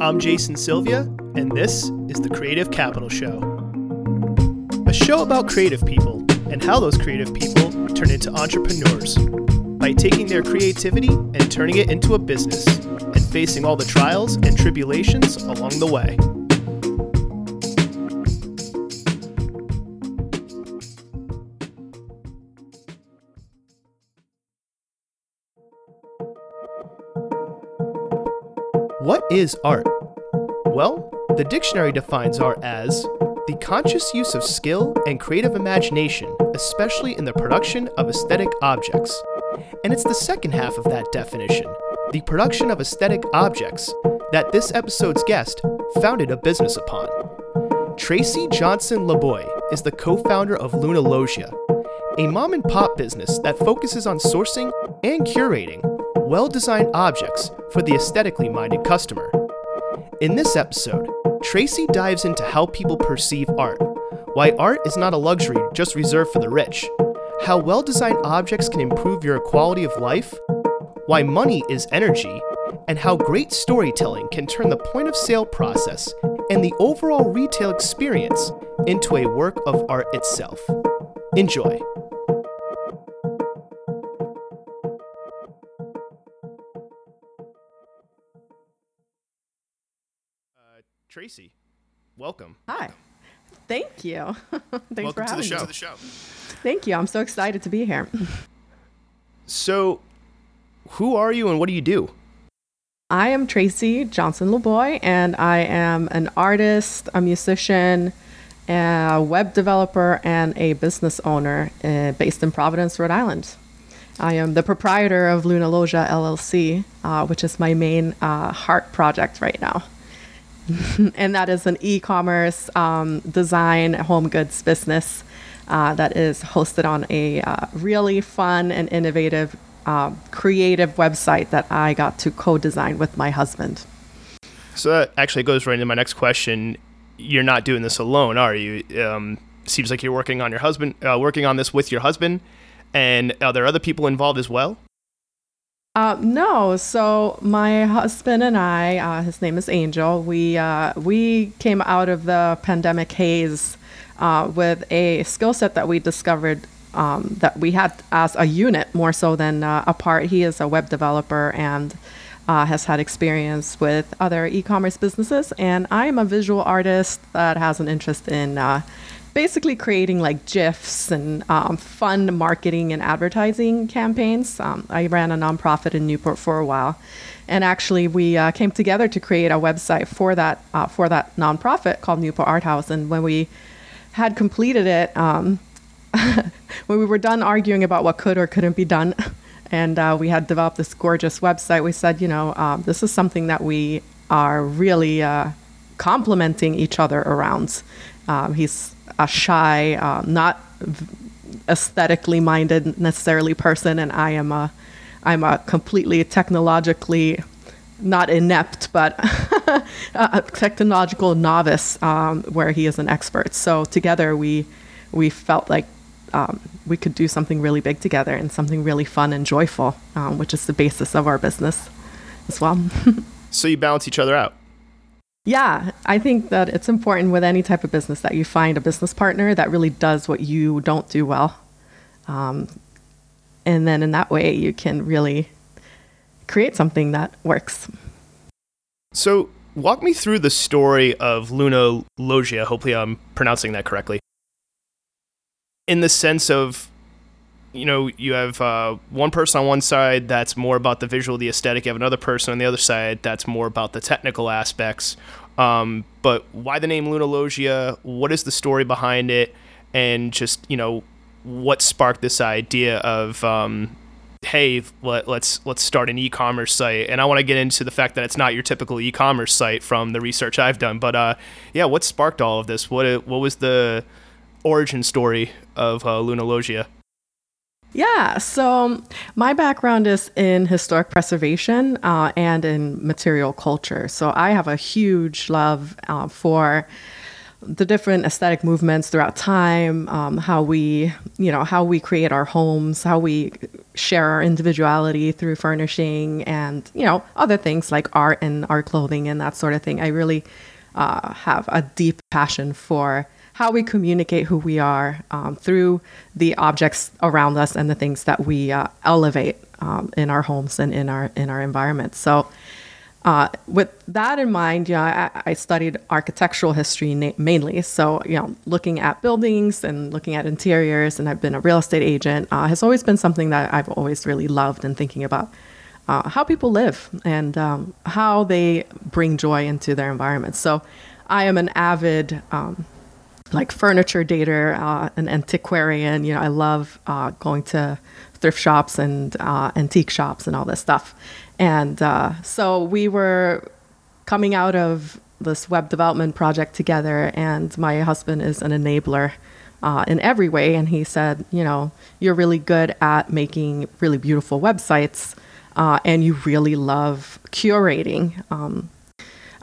I'm Jason Sylvia, and this is the Creative Capital Show. A show about creative people and how those creative people turn into entrepreneurs by taking their creativity and turning it into a business and facing all the trials and tribulations along the way. Is art? Well, the dictionary defines art as the conscious use of skill and creative imagination, especially in the production of aesthetic objects. And it's the second half of that definition, the production of aesthetic objects, that this episode's guest founded a business upon. Tracy Jonsson-Laboy is the co founder of Luna Loggia, a mom and pop business that focuses on sourcing and curating well designed objects for the aesthetically minded customer. In this episode, Tracy dives into how people perceive art, why art is not a luxury just reserved for the rich, how well designed objects can improve your quality of life, why money is energy, and how great storytelling can turn the point of sale process and the overall retail experience into a work of art itself. Enjoy. Tracy, welcome. Hi. Thank you. Thanks welcome for having to the show. me. the show. Thank you. I'm so excited to be here. So, who are you and what do you do? I am Tracy Jonsson-Laboy, and I am an artist, a musician, a web developer, and a business owner uh, based in Providence, Rhode Island. I am the proprietor of Luna Loggia LLC, uh, which is my main uh, heart project right now. and that is an e commerce um, design home goods business uh, that is hosted on a uh, really fun and innovative, uh, creative website that I got to co design with my husband. So, that actually goes right into my next question. You're not doing this alone, are you? Um, seems like you're working on your husband, uh, working on this with your husband. And are there other people involved as well? Uh, no, so my husband and I, uh, his name is Angel. We uh, we came out of the pandemic haze uh, with a skill set that we discovered um, that we had as a unit more so than uh, part. He is a web developer and uh, has had experience with other e-commerce businesses, and I am a visual artist that has an interest in basically creating like GIFs and um, fun marketing and advertising campaigns. Um, I ran a nonprofit in Newport for a while, and actually we uh, came together to create a website for that uh, for that nonprofit called Newport Art House. And when we had completed it, um, when we were done arguing about what could or couldn't be done. And uh, we had developed this gorgeous website. We said, you know, um, this is something that we are really uh, complementing each other around. Um, he's a shy, uh, not aesthetically minded necessarily person, and I am a, I'm a completely technologically not inept, but a technological novice, um, where he is an expert. So together we we felt like um, we could do something really big together and something really fun and joyful, um, which is the basis of our business as well. so you balance each other out. Yeah, I think that it's important with any type of business that you find a business partner that really does what you don't do well. Um, and then in that way, you can really create something that works. So, walk me through the story of Luna Loggia. Hopefully, I'm pronouncing that correctly. In the sense of, you know, you have uh, one person on one side that's more about the visual, the aesthetic. You have another person on the other side that's more about the technical aspects. Um, but why the name Luna Loggia? What is the story behind it? And just, you know, what sparked this idea of um, hey let, let's let's start an e-commerce site and i want to get into the fact that it's not your typical e-commerce site from the research i've done but uh, yeah what sparked all of this what what was the origin story of uh, Luna Loggia yeah, so my background is in historic preservation uh, and in material culture. So I have a huge love uh, for the different aesthetic movements throughout time, um, how we, you know, how we create our homes, how we share our individuality through furnishing, and you know, other things like art and art clothing and that sort of thing. I really uh, have a deep passion for how we communicate who we are um, through the objects around us and the things that we uh, elevate um, in our homes and in our in our environment. So uh, with that in mind, know, I, I studied architectural history na- mainly. So, you know, looking at buildings and looking at interiors, and I've been a real estate agent, uh, has always been something that I've always really loved and thinking about uh, how people live and um, how they bring joy into their environment. So, I am an avid um, like furniture dater, uh, an antiquarian. You know, I love uh, going to thrift shops and uh, antique shops and all this stuff. And uh, so we were coming out of this web development project together, and my husband is an enabler uh, in every way. And he said, you know, you're really good at making really beautiful websites, uh, and you really love curating. Um,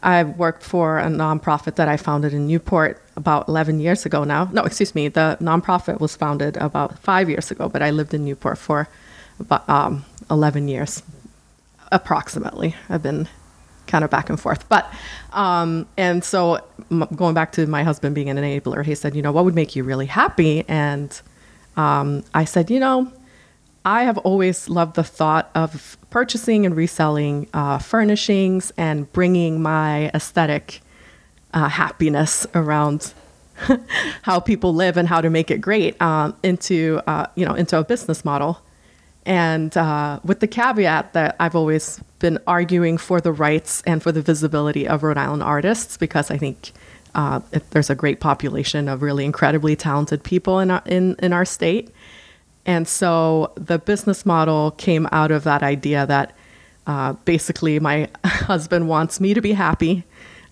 I worked for a nonprofit that I founded in Newport about 11 years ago now. No, excuse me, the nonprofit was founded about five years ago, but I lived in Newport for about um, 11 years approximately. I've been kind of back and forth. But, um, and so m- going back to my husband being an enabler, he said, you know, what would make you really happy? And um, I said, you know, I have always loved the thought of purchasing and reselling uh, furnishings and bringing my aesthetic uh, happiness around how people live and how to make it great um, into uh, you know into a business model and uh, with the caveat that I've always been arguing for the rights and for the visibility of Rhode Island artists because I think uh, there's a great population of really incredibly talented people in our, in, in our state. And so the business model came out of that idea that uh, basically my husband wants me to be happy.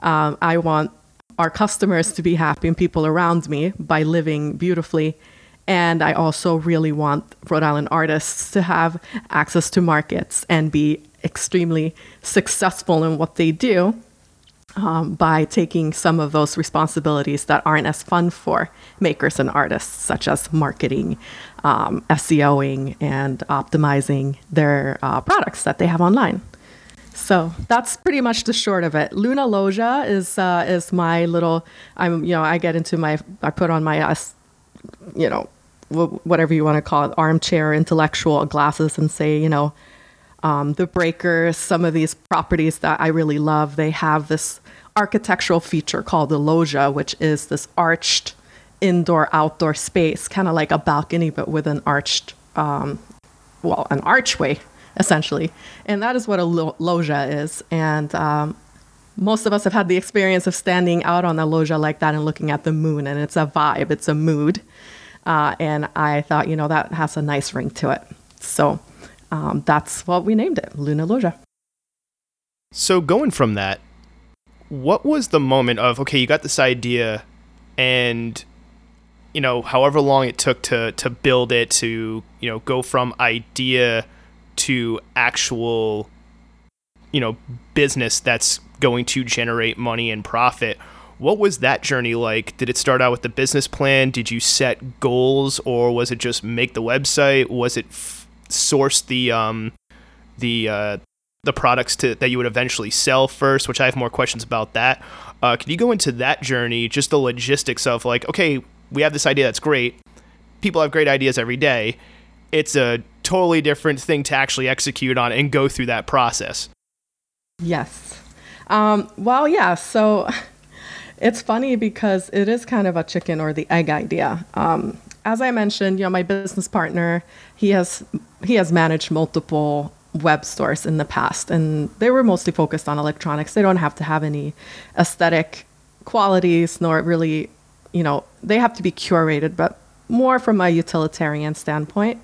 Um, I want our customers to be happy and people around me by living beautifully. And I also really want Rhode Island artists to have access to markets and be extremely successful in what they do um, by taking some of those responsibilities that aren't as fun for makers and artists, such as marketing, um, SEOing, and optimizing their uh, products that they have online. So that's pretty much the short of it. Luna Loggia is uh, is my little. I'm you know I get into my I put on my uh, you know, whatever you want to call it, armchair intellectual glasses and say, you know, um, the breakers, some of these properties that I really love, they have this architectural feature called the loggia, which is this arched indoor outdoor space, kind of like a balcony, but with an arched, um, well, an archway essentially. And that is what a lo- loggia is. And um, most of us have had the experience of standing out on a loggia like that and looking at the moon, and it's a vibe, it's a mood. Uh, and I thought, you know, that has a nice ring to it. So um, that's what we named it, Luna Loggia. So going from that, what was the moment of okay, you got this idea, and you know, however long it took to to build it, to you know, go from idea to actual, you know, business that's going to generate money and profit what was that journey like? Did it start out with the business plan? Did you set goals, or was it just make the website? Was it f- source the um, the uh, the products to, that you would eventually sell first? Which I have more questions about that. Uh, can you go into that journey, just the logistics of like, okay, we have this idea that's great. People have great ideas every day. It's a totally different thing to actually execute on and go through that process. Yes. Um, well, yeah. So It's funny because it is kind of a chicken or the egg idea. Um, as I mentioned, you know, my business partner, he has he has managed multiple web stores in the past, and they were mostly focused on electronics. They don't have to have any aesthetic qualities, nor really, you know, they have to be curated, but more from a utilitarian standpoint.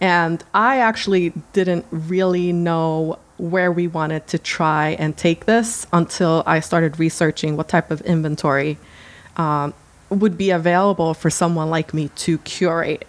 And I actually didn't really know where we wanted to try and take this until I started researching what type of inventory um, would be available for someone like me to curate.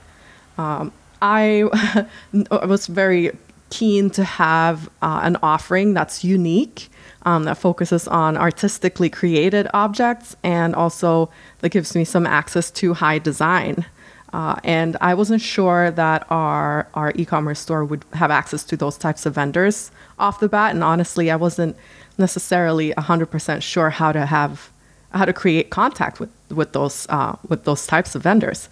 Um, I was very keen to have uh, an offering that's unique, um, that focuses on artistically created objects, and also that gives me some access to high design. Uh, and I wasn't sure that our our e-commerce store would have access to those types of vendors off the bat. And honestly, I wasn't necessarily 100% sure how to have how to create contact with with those uh, with those types of vendors.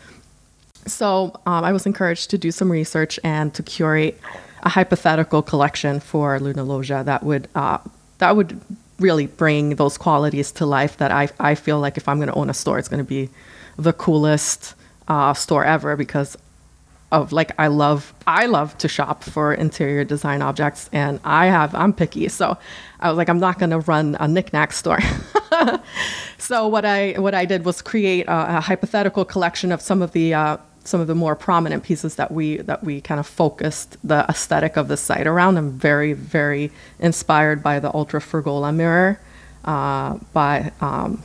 So um, I was encouraged to do some research and to curate a hypothetical collection for Luna Loggia that would uh, that would really bring those qualities to life that I, I feel like if I'm going to own a store, it's going to be the coolest uh, store ever because of like I love I love to shop for interior design objects and I have I'm picky so I was like I'm not to run a knickknack store so what I what I did was create a, a hypothetical collection of some of the uh, some of the more prominent pieces that we that we kind of focused the aesthetic of the site around. I'm very very inspired by the Ultrafragola mirror uh, by um,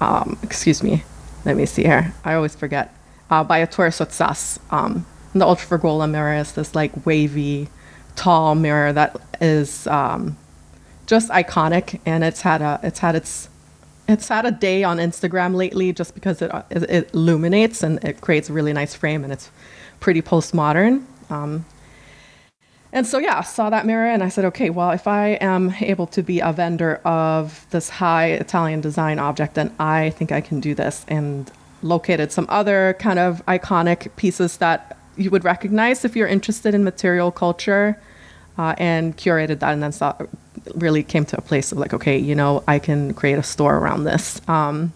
um, excuse me, let me see here. I always forget uh, by Ettore Sottsass. Um, the Ultrafragola mirror is this like wavy, tall mirror that is um, just iconic, and it's had a it's had its it's had a day on Instagram lately just because it, it illuminates and it creates a really nice frame and it's pretty postmodern. Um, and so, yeah, saw that mirror and I said, okay, well, if I am able to be a vendor of this high Italian design object, then I think I can do this. And located some other kind of iconic pieces that you would recognize if you're interested in material culture uh, and curated that and then saw, really came to a place of like, okay, you know, I can create a store around this, um,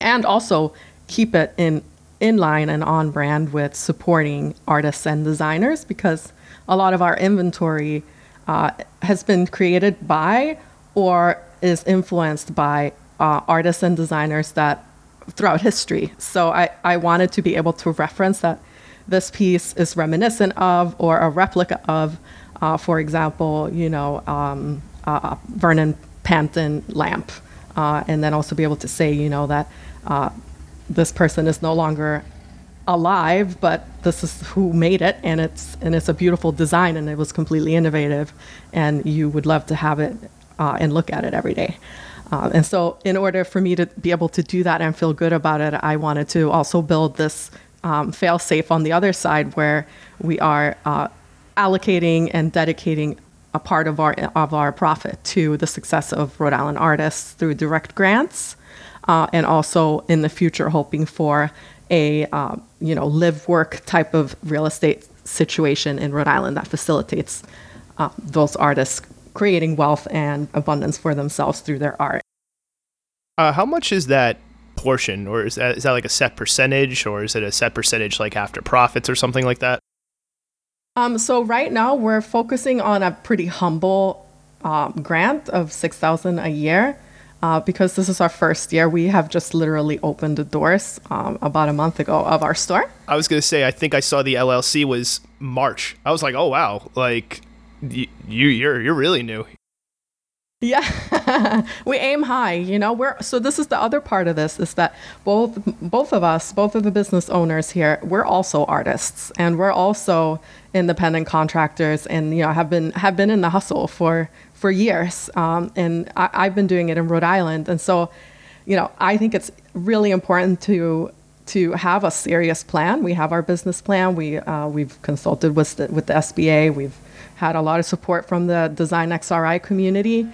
and also keep it in in line and on brand with supporting artists and designers because a lot of our inventory uh, has been created by or is influenced by uh, artists and designers that throughout history. So I, I wanted to be able to reference that this piece is reminiscent of or a replica of, uh, for example, you know, um, uh, Verner Panton lamp, uh, and then also be able to say, you know, that uh, this person is no longer alive, but this is who made it, and it's and it's a beautiful design, and it was completely innovative, and you would love to have it uh, and look at it every day. Uh, and so, in order for me to be able to do that and feel good about it, I wanted to also build this um, fail safe on the other side where we are uh, allocating and dedicating a part of our of our profit to the success of Rhode Island artists through direct grants, uh, and also in the future hoping for a uh, you know live work type of real estate situation in Rhode Island that facilitates uh, those artists creating wealth and abundance for themselves through their art. Uh, how much is that portion, or is that is that like a set percentage, or is it a set percentage like after profits or something like that? Um, so right now we're focusing on a pretty humble um, grant of six thousand a year. Uh, because this is our first year, we have just literally opened the doors um, about a month ago of our store. I was gonna say, I think I saw the LLC was March. I was like, oh wow, like you you're you're really new. Yeah, we aim high. You know, we're so this is the other part of this is that both both of us, both of the business owners here, we're also artists and we're also independent contractors, and you know have been have been in the hustle for for years. Um, and I, I've been doing it in Rhode Island, and so you know I think it's really important to to have a serious plan. We have our business plan. We uh, we've consulted with the, with the SBA. We've had a lot of support from the DESIGNxRI community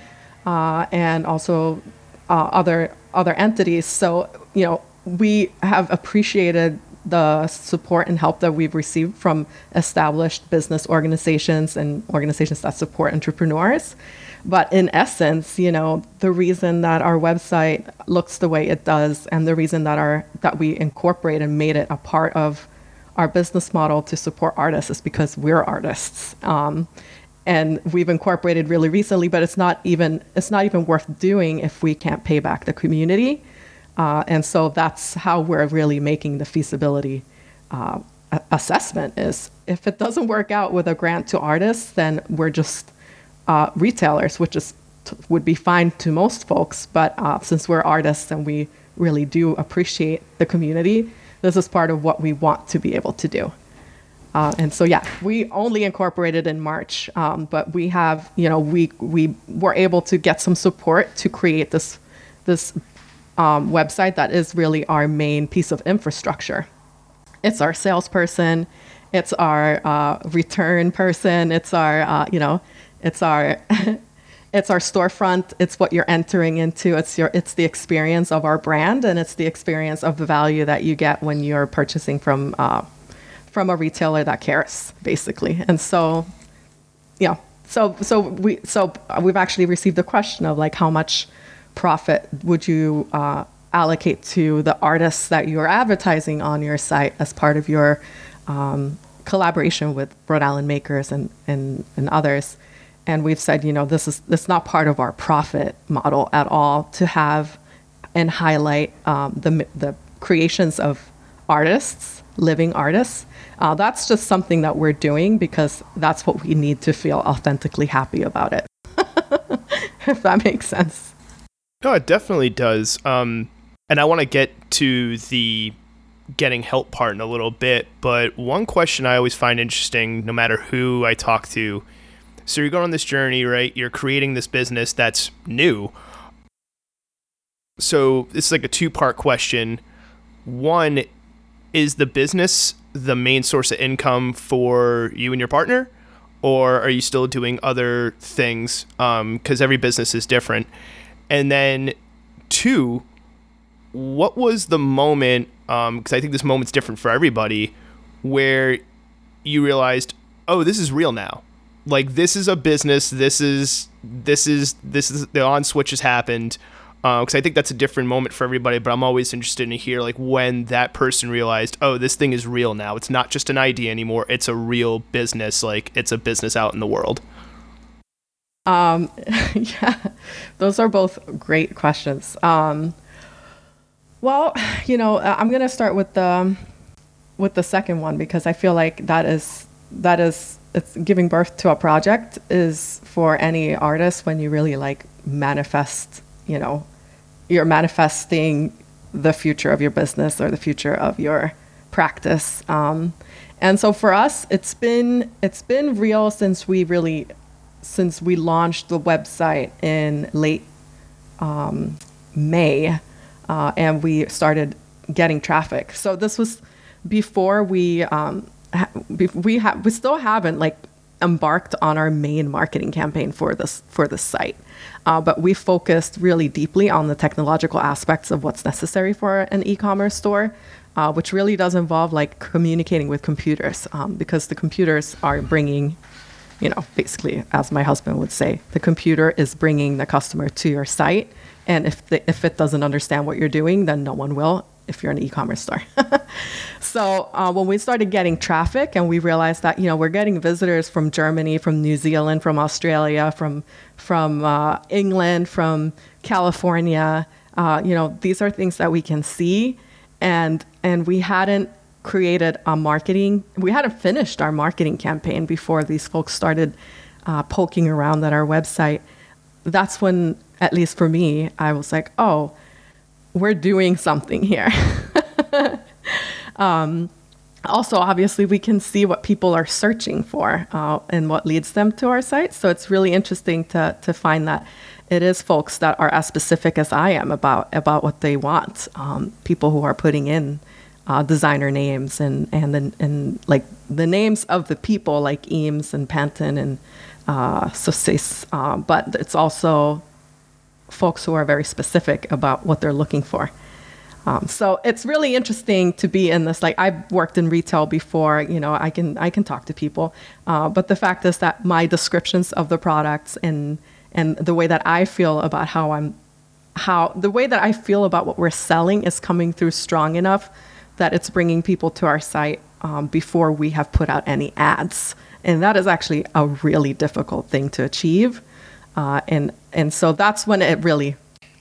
uh, and also uh, other other entities. So you know we have appreciated the support and help that we've received from established business organizations and organizations that support entrepreneurs. But in essence, you know, the reason that our website looks the way it does and the reason that our that we incorporate and made it a part of our business model to support artists is because we're artists. Um, and we've incorporated really recently, but it's not even it's not even worth doing if we can't pay back the community. Uh, and so that's how we're really making the feasibility uh, assessment is if it doesn't work out with a grant to artists, then we're just uh, retailers, which is t- would be fine to most folks. But uh, since we're artists and we really do appreciate the community, this is part of what we want to be able to do. Uh, and so, yeah, we only incorporated in March, um, but we have, you know, we we were able to get some support to create this this um, website that is really our main piece of infrastructure. It's our salesperson, it's our uh, return person, it's our, uh, you know, it's our it's our storefront. It's what you're entering into. It's your it's the experience of our brand and it's the experience of the value that you get when you're purchasing from uh, from a retailer that cares basically. And so yeah. So so we so we've actually received a question of like how much profit would you uh, allocate to the artists that you're advertising on your site as part of your um, collaboration with Rhode Island makers and, and, and others and we've said, you know, this is this is not part of our profit model at all to have and highlight um, the the creations of artists, living artists. Uh, that's just something that we're doing because that's what we need to feel authentically happy about it. if that makes sense. No, it definitely does. Um, and I want to get to the getting help part in a little bit, but one question I always find interesting, no matter who I talk to, so you're going on this journey, right? You're creating this business that's new. So it's like a two part question. One, is the business the main source of income for you and your partner? Or are you still doing other things? Because um, every business is different. And then, two, what was the moment? Because um, I think this moment's different for everybody, where you realized, oh, this is real now like this is a business. This is this is this is the on switch has happened because uh, I think that's a different moment for everybody. But I'm always interested to hear like when that person realized, oh, this thing is real now. It's not just an idea anymore. It's a real business. Like it's a business out in the world. Um, yeah, those are both great questions. Um, well, you know, I'm gonna start with the with the second one because I feel like that is that is it's giving birth to a project is for any artist when you really like manifest, you know, you're manifesting the future of your business or the future of your practice. Um, and so for us, it's been it's been real since we really since we launched the website in late um, May, uh, and we started getting traffic. So this was before we um, we have we still haven't like embarked on our main marketing campaign for this for the site. Uh, but we focused really deeply on the technological aspects of what's necessary for an e-commerce store, uh, which really does involve like communicating with computers um, because the computers are bringing, you know, basically, as my husband would say, the computer is bringing the customer to your site, and if the, if it doesn't understand what you're doing, then no one will, if you're an e-commerce store. so uh, when we started getting traffic and we realized that you know we're getting visitors from Germany, from New Zealand, from Australia, from from uh, England, from California, uh, you know these are things that we can see, and and we hadn't created a marketing, we hadn't finished our marketing campaign before these folks started uh, poking around at our website. That's when, at least for me, I was like, oh we're doing something here. um, also, obviously, we can see what people are searching for uh, and what leads them to our site. So it's really interesting to, to find that it is folks that are as specific as I am about about what they want. Um, people who are putting in uh, designer names and and then and like the names of the people like Eames and Panton and uh, Sottsass, uh, but it's also folks who are very specific about what they're looking for. Um, so it's really interesting to be in this. Like I've worked in retail before, you know, I can I can talk to people, uh, but the fact is that my descriptions of the products and and the way that I feel about how I'm, how the way that I feel about what we're selling is coming through strong enough that it's bringing people to our site um, before we have put out any ads, and that is actually a really difficult thing to achieve. Uh, and and so that's when it really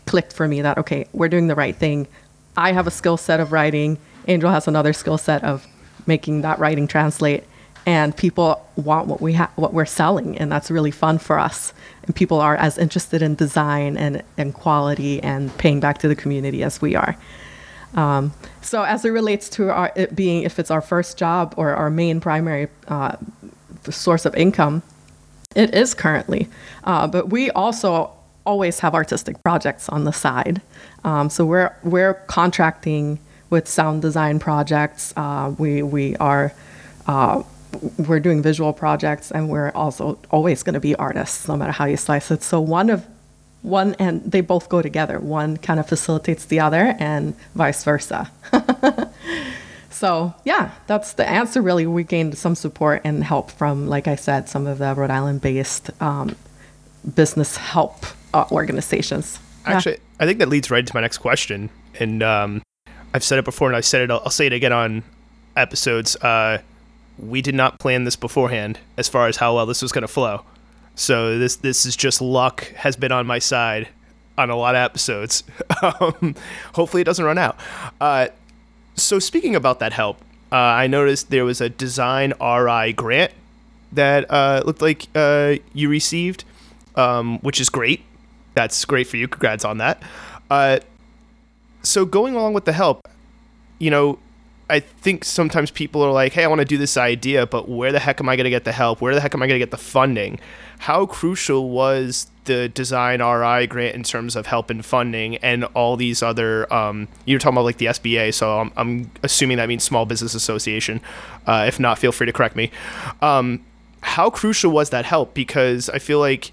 clicked for me that okay, we're doing the right thing. I have a skill set of writing. Angel has another skill set of making that writing translate. And people want what we ha- what we're selling, and that's really fun for us. And people are as interested in design and, and quality and paying back to the community as we are. Um, so as it relates to our, it being if it's our first job or our main primary uh, source of income, it is currently. Uh, but we also always have artistic projects on the side. Um, so we're we're contracting with sound design projects. Uh, we we are uh, we're doing visual projects, and we're also always going to be artists, no matter how you slice it. So one of one and they both go together. One kind of facilitates the other, and vice versa. so yeah, that's the answer. Really, we gained some support and help from, like I said, some of the Rhode Island-based um, business help uh, organizations. Actually, yeah. I think that leads right into my next question, and um, I've said it before, and I said it. I'll, I'll say it again on episodes. Uh, we did not plan this beforehand, as far as how well this was going to flow. So this this is just luck has been on my side on a lot of episodes. um, hopefully, it doesn't run out. Uh, so speaking about that help, uh, I noticed there was a design RI grant that uh, looked like uh, you received, um, which is great. That's great for you. Congrats on that. Uh, so going along with the help, you know, I think sometimes people are like, "Hey, I want to do this idea, but where the heck am I going to get the help? Where the heck am I going to get the funding?" How crucial was the Design RI grant in terms of help and funding, and all these other? Um, you're talking about like the SBA, so I'm, I'm assuming that means Small Business Association. Uh, if not, feel free to correct me. Um, how crucial was that help? Because I feel like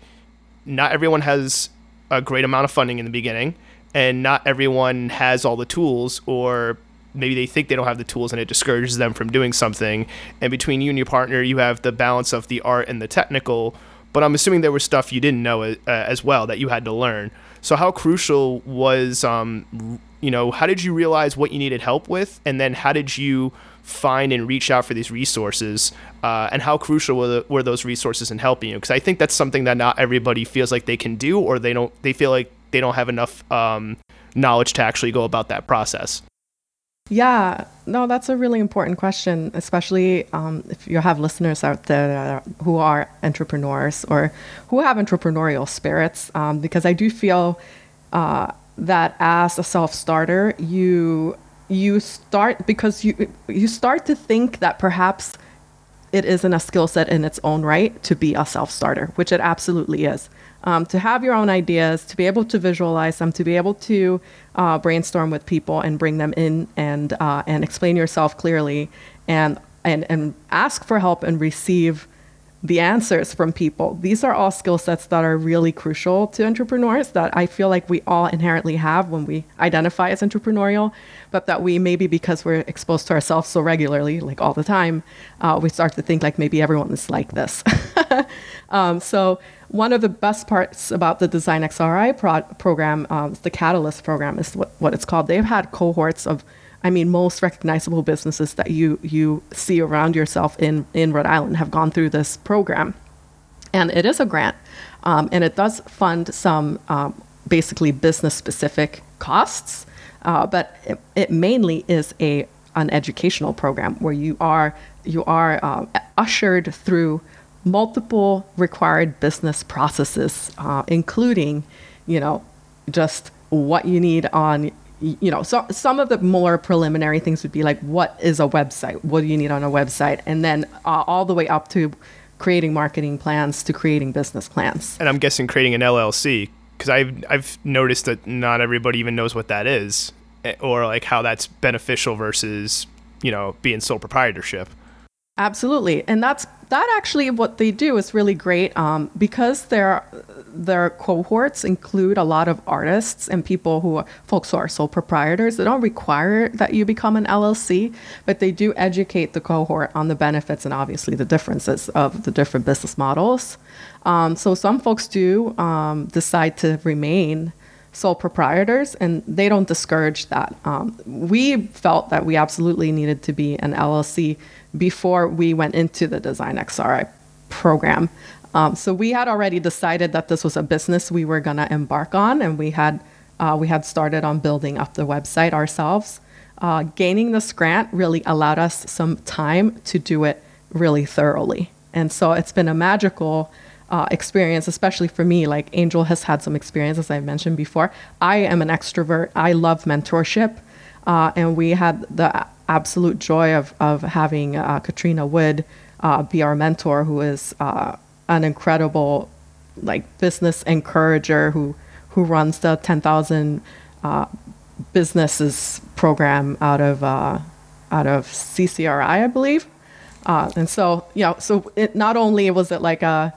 not everyone has a great amount of funding in the beginning and not everyone has all the tools or maybe they think they don't have the tools and it discourages them from doing something and between you and your partner you have the balance of the art and the technical but i'm assuming there was stuff you didn't know uh, as well that you had to learn. So how crucial was um, you know how did you realize what you needed help with? And then how did you find and reach out for these resources? Uh, and how crucial were, the, were those resources in helping you? Because i think that's something that not everybody feels like they can do or they don't they feel like they don't have enough um, knowledge to actually go about that process? Yeah, no, that's a really important question, especially um, if you have listeners out there who are entrepreneurs or who have entrepreneurial spirits, um, because I do feel uh, that as a self-starter, you you start because you you start to think that perhaps it isn't a skill set in its own right to be a self-starter, which it absolutely is um, to have your own ideas, to be able to visualize them, to be able to uh, brainstorm with people and bring them in and uh, and explain yourself clearly, and and and ask for help and receive the answers from people. These are all skill sets that are really crucial to entrepreneurs that I feel like we all inherently have when we identify as entrepreneurial, but that we maybe because we're exposed to ourselves so regularly, like all the time, uh, we start to think like maybe everyone is like this. um, so one of the best parts about the DESIGNxRI pro- program, um, the Catalyst program, is what, what it's called. They've had cohorts of, I mean, most recognizable businesses that you you see around yourself in in Rhode Island have gone through this program, and it is a grant, um, and it does fund some um, basically business specific costs, uh, but it, it mainly is a an educational program where you are you are uh, ushered through multiple required business processes, uh, including, you know, just what you need on, you know, so some of the more preliminary things would be like, what is a website? What do you need on a website? And then uh, all the way up to creating marketing plans to creating business plans. And I'm guessing creating an LLC because I've I've noticed that not everybody even knows what that is, eh, or like how that's beneficial versus you know being sole proprietorship. Absolutely, and that's that actually what they do is really great um, because their their cohorts include a lot of artists and people who are folks who are sole proprietors. They don't require that you become an LLC, but they do educate the cohort on the benefits and obviously the differences of the different business models. Um, so some folks do um, decide to remain sole proprietors, and they don't discourage that. Um, we felt that we absolutely needed to be an LLC before we went into the DESIGNxRI program. Um, so we had already decided that this was a business we were going to embark on, and we had uh, we had started on building up the website ourselves. Uh, gaining this grant really allowed us some time to do it really thoroughly, and so it's been a magical uh, experience, especially for me. Like Angel has had some experience, as I mentioned before. I am an extrovert. I love mentorship. Uh, and we had the absolute joy of, of having uh, Katrina Wood uh, be our mentor, who is uh, an incredible like business encourager who who runs the 10,000 uh, businesses program out of out of CCRI, I believe. And so, you know, so it not only was it like a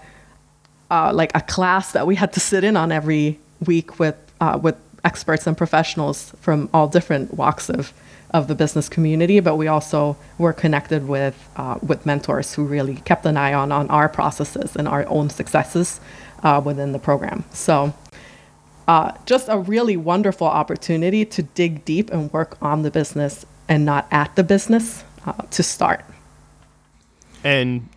uh, like a class that we had to sit in on every week with uh, with experts and professionals from all different walks of of the business community, but we also were connected with uh, with mentors who really kept an eye on on our processes and our own successes uh, within the program. So. Uh, just a really wonderful opportunity to dig deep and work on the business and not at the business uh, to start. And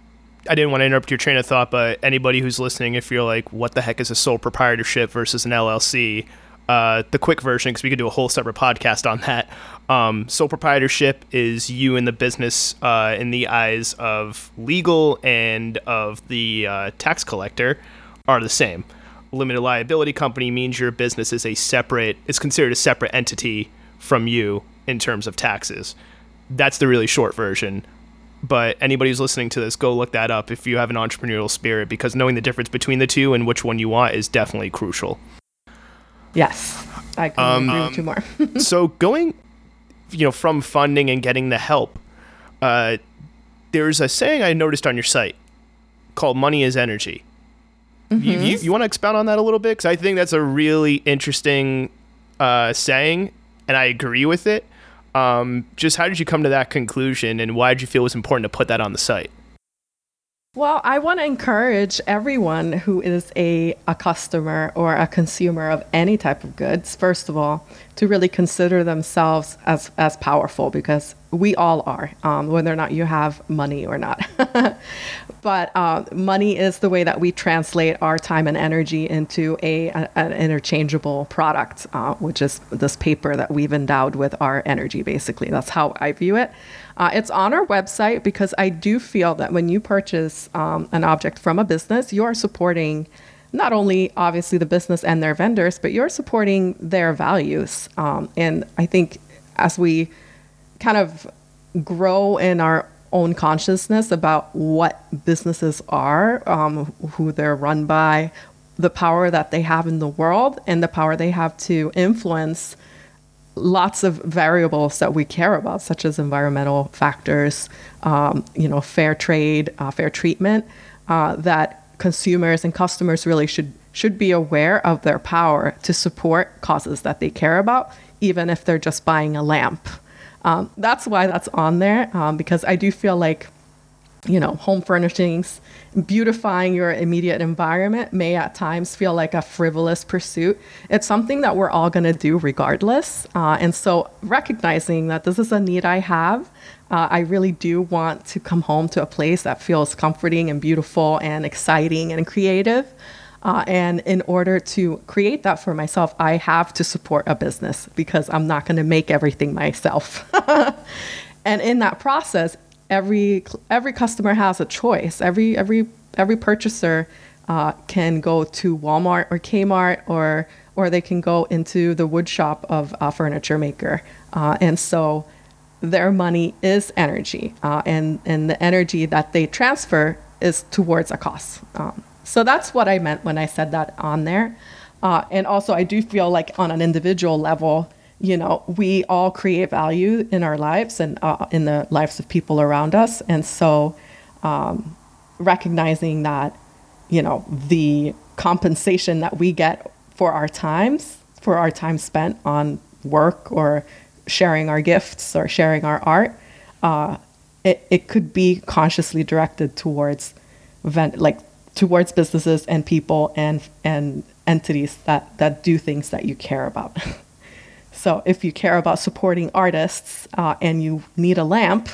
I didn't want to interrupt your train of thought, but anybody who's listening, if you're like, what the heck is a sole proprietorship versus an LLC? Uh, the quick version, because we could do a whole separate podcast on that. Um, sole proprietorship is you in the business uh, in the eyes of legal and of the uh, tax collector are the same. Limited liability company means your business is a separate, it's considered a separate entity from you in terms of taxes. That's the really short version but anybody who's listening to this, go look that up if you have an entrepreneurial spirit because knowing the difference between the two and which one you want is definitely crucial. Yes, I can um, agree with you more. so going, you know, from funding and getting the help, uh, there's a saying I noticed on your site called "Money is Energy." Mm-hmm. You, you, you want to expound on that a little bit because I think that's a really interesting uh, saying, and I agree with it. Um, just how did you come to that conclusion, and why did you feel it was important to put that on the site? Well, I want to encourage everyone who is a, a customer or a consumer of any type of goods, first of all, to really consider themselves as, as powerful because we all are, um, whether or not you have money or not. but uh, money is the way that we translate our time and energy into a, a an interchangeable product, uh, which is this paper that we've endowed with our energy. Basically, that's how I view it. Uh, it's on our website because I do feel that when you purchase um, an object from a business, you are supporting not only obviously the business and their vendors, but you're supporting their values. Um, and I think as we kind of grow in our own consciousness about what businesses are, um, who they're run by, the power that they have in the world, and the power they have to influence lots of variables that we care about, such as environmental factors, um, you know, fair trade, uh, fair treatment, uh, that consumers and customers really should should be aware of their power to support causes that they care about, even if they're just buying a lamp. Um, that's why that's on there um, because I do feel like you know, home furnishings, beautifying your immediate environment may at times feel like a frivolous pursuit. It's something that we're all going to do regardless. Uh, and so, recognizing that this is a need I have, uh, I really do want to come home to a place that feels comforting and beautiful and exciting and creative. Uh, and in order to create that for myself, I have to support a business because I'm not going to make everything myself. and in that process, every every customer has a choice. Every every every purchaser uh, can go to Walmart or Kmart or or they can go into the wood shop of a furniture maker. Uh, and so their money is energy, uh, and and the energy that they transfer is towards a cost. Um, so that's what I meant when I said that on there. Uh, and also, I do feel like on an individual level, you know, we all create value in our lives and uh, in the lives of people around us. And so, um, recognizing that, you know, the compensation that we get for our times, for our time spent on work or sharing our gifts or sharing our art, uh, it, it could be consciously directed towards event, like towards businesses and people and and entities that that do things that you care about. So if you care about supporting artists uh, and you need a lamp,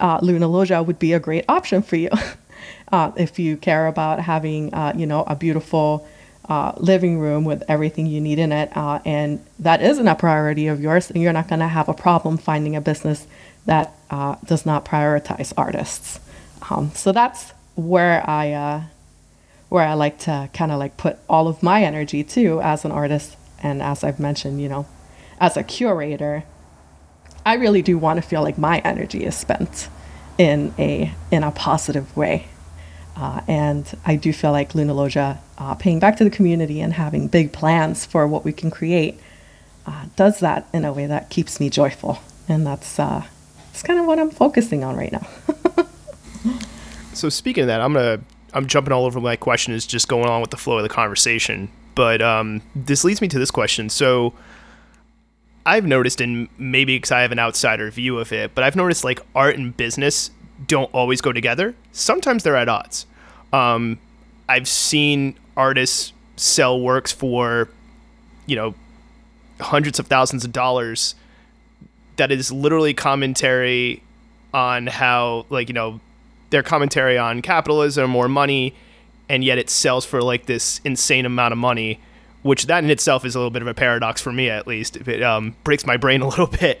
uh, Luna Loggia would be a great option for you. uh, if you care about having, uh, you know, a beautiful uh, living room with everything you need in it, uh, and that isn't a priority of yours, you're not going to have a problem finding a business that does not prioritize artists. Um, so that's where I where I like to kind of like put all of my energy too as an artist and as I've mentioned, you know, as a curator, I really do want to feel like my energy is spent in a in a positive way. Uh, and I do feel like Luna Loggia uh, paying back to the community and having big plans for what we can create uh, does that in a way that keeps me joyful. And that's, uh, that's kind of what I'm focusing on right now. so speaking of that, I'm to, I'm jumping all over my question is just going on with the flow of the conversation. But um, this leads me to this question. So I've noticed, and maybe because I have an outsider view of it, but I've noticed like art and business don't always go together. Sometimes they're at odds. Um, I've seen artists sell works for, you know, hundreds of thousands of dollars that is literally commentary on how, like, you know, their commentary on capitalism or money, and yet it sells for like this insane amount of money, which that in itself is a little bit of a paradox for me, at least. It um, breaks my brain a little bit.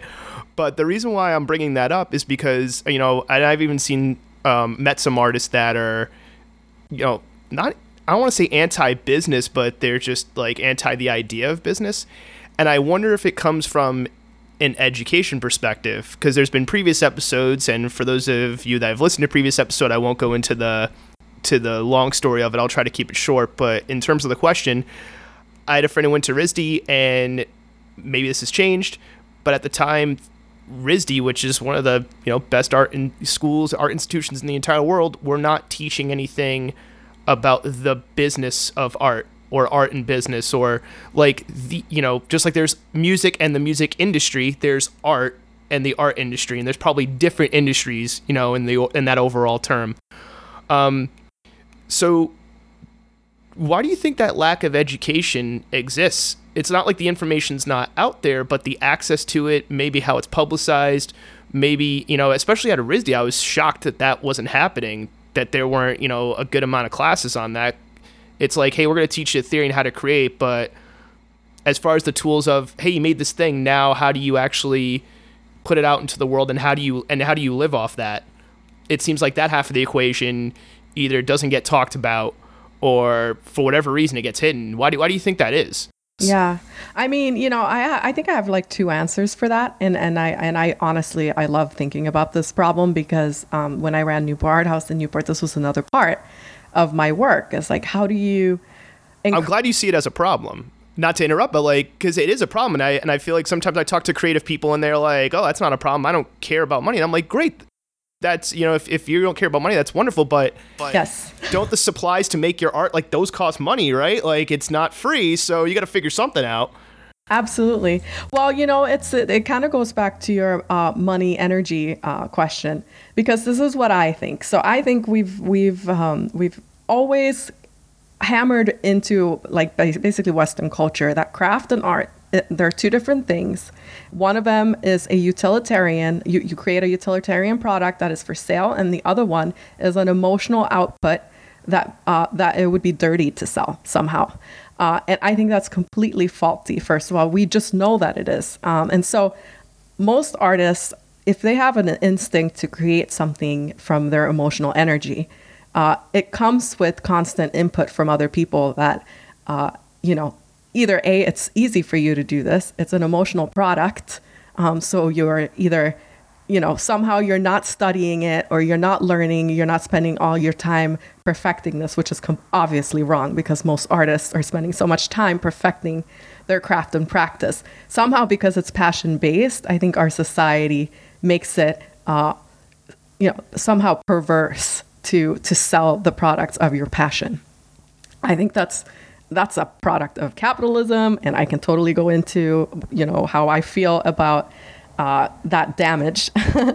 But the reason why I'm bringing that up is because you know I've even seen um, met some artists that are, you know, not I don't want to say anti-business, but they're just like anti the idea of business, and I wonder if it comes from an education perspective because there's been previous episodes, and for those of you that have listened to previous episode, I won't go into the to the long story of it. I'll try to keep it short. But in terms of the question, I had a friend who went to RISD, and maybe this has changed, but at the time RISD, which is one of the you know best art in schools, art institutions in the entire world, were not teaching anything about the business of art or art and business or like the you know just like there's music and the music industry, there's art and the art industry, and there's probably different industries you know in the in that overall term. Um, so why do you think that lack of education exists it's not like the information's not out there, but the access to it, maybe how it's publicized, maybe, you know, especially at RISD, I was shocked that that wasn't happening, that there weren't, you know, a good amount of classes on that. It's like, hey, we're going to teach you theory and how to create, but as far as the tools of, hey, you made this thing, now how do you actually put it out into the world and how do you and how do you live off that? It seems like that half of the equation either doesn't get talked about or for whatever reason it gets hidden. Why do why do you think that is? Yeah. I mean, you know, I I think I have like two answers for that. And and I and I honestly I love thinking about this problem because um, when I ran Newport Art House in Newport, this was another part of my work. It's like how do you inc- I'm glad you see it as a problem. Not to interrupt, but like because it is a problem, and I and I feel like sometimes I talk to creative people and they're like, "Oh, that's not a problem. I don't care about money." And I'm like, "Great, that's you know if, if you don't care about money that's wonderful but, but yes. don't the supplies to make your art like those cost money right? Like it's not free so you got to figure something out. Absolutely. Well you know it's it, it kind of goes back to your uh, money energy uh, question because this is what i think. So i think we've we've um, we've always hammered into like basically western culture that craft and art it, they're two different things. One of them is a utilitarian, you, you create a utilitarian product that is for sale, and the other one is an emotional output that, uh, that it would be dirty to sell somehow. Uh, and I think that's completely faulty, first of all. We just know that it is. Um, and so most artists, if they have an instinct to create something from their emotional energy, uh, it comes with constant input from other people that, uh, you know, either A, it's easy for you to do this, it's an emotional product. Um, so you're either, you know, somehow you're not studying it or you're not learning, you're not spending all your time perfecting this, which is com- obviously wrong because most artists are spending so much time perfecting their craft and practice. Somehow, because it's passion based, I think our society makes it, uh, you know, somehow perverse to to sell the products of your passion. I think that's that's a product of capitalism, and I can totally go into you know how I feel about uh, that damage.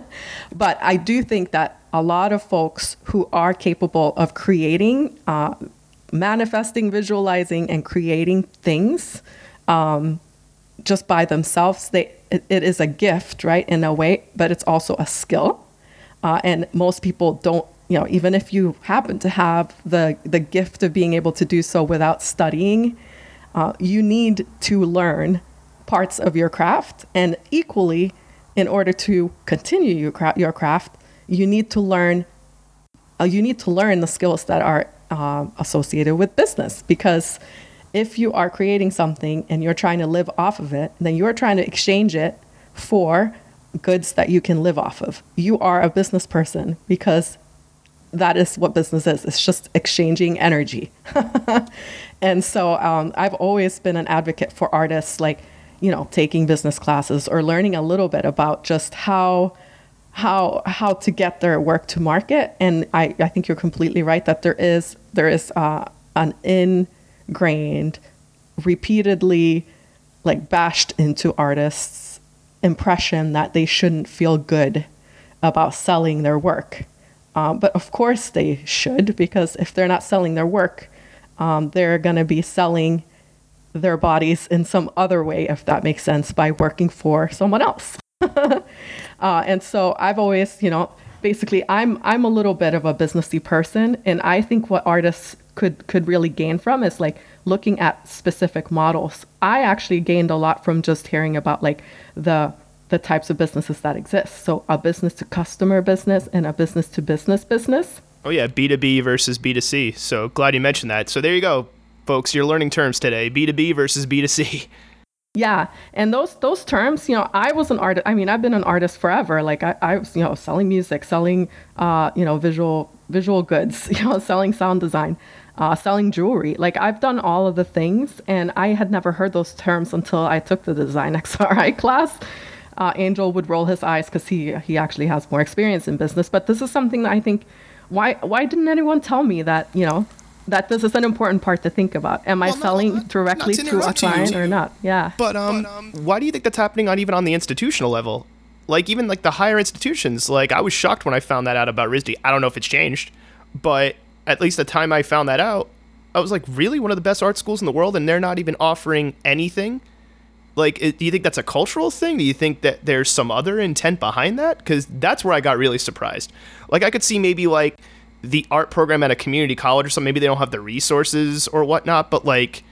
but I do think that a lot of folks who are capable of creating, uh, manifesting, visualizing, and creating things um, just by themselves, they it, it is a gift, right, in a way, but it's also a skill. Uh, and most people don't you know, even if you happen to have the, the gift of being able to do so without studying, uh, you need to learn parts of your craft. And equally, in order to continue your, cra- your craft, you need to learn uh, you need to learn the skills that are uh, associated with business because if you are creating something and you're trying to live off of it, then you're trying to exchange it for goods that you can live off of. You are a business person because that is what business is. It's just exchanging energy. and so um, I've always been an advocate for artists, like, you know, taking business classes or learning a little bit about just how how how to get their work to market. And I, I think you're completely right that there is there is uh, an ingrained, repeatedly like bashed into artists impression that they shouldn't feel good about selling their work. Um, but of course they should, because if they're not selling their work, um, they're going to be selling their bodies in some other way, if that makes sense, by working for someone else. uh, and so I've always, you know, basically I'm I'm a little bit of a businessy person, and I think what artists could could really gain from is like looking at specific models. I actually gained a lot from just hearing about like the the types of businesses that exist. So a business to customer business and a business to business business. Oh yeah, B2B versus B2C. So glad you mentioned that. So there you go, folks. You're learning terms today. B2B versus B2C. Yeah, and those those terms, you know, I was an artist. I mean, I've been an artist forever. Like I, I was, you know, selling music, selling, uh, you know, visual visual goods, you know, selling sound design, uh, selling jewelry. Like I've done all of the things, and I had never heard those terms until I took the design XRI class uh, Angel would roll his eyes because he he actually has more experience in business. But this is something that I think why why didn't anyone tell me that you know that this is an important part to think about. Am well, I selling not, directly to, to a client or not? Yeah. But um, but um, why do you think that's happening on even on the institutional level? Like even like the higher institutions. Like I was shocked when I found that out about RISD. I don't know if it's changed, but at least the time I found that out, I was like, really one of the best art schools in the world, and they're not even offering anything like do you think that's a cultural thing? Do you think that there's some other intent behind that? Because that's where i got really surprised. Like i could see maybe like the art program at a community college or something maybe they don't have the resources or whatnot but like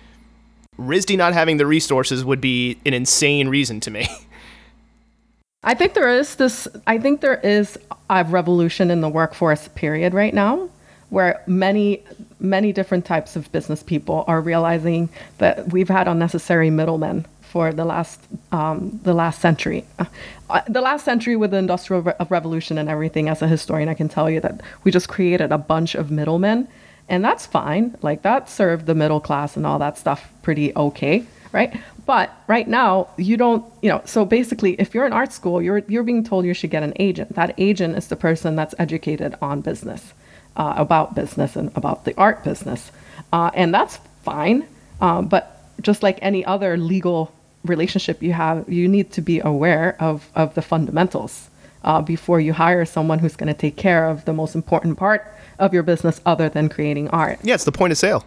risd not having the resources would be an insane reason to me. I think there is this i think there is a revolution in the workforce period right now where many many different types of business people are realizing that we've had unnecessary middlemen for the last um, the last century. Uh, the last century with the industrial re- revolution and everything. As a historian, I can tell you that we just created a bunch of middlemen, and that's fine. Like that served the middle class and all that stuff pretty okay, right? But right now, you don't. You know, so basically, if you're in art school, you're you're being told you should get an agent. That agent is the person that's educated on business, uh, about business and about the art business, uh, and that's fine. Uh, but just like any other legal relationship you have, you need to be aware of, of the fundamentals uh, before you hire someone who's going to take care of the most important part of your business other than creating art. Yeah, it's the point of sale.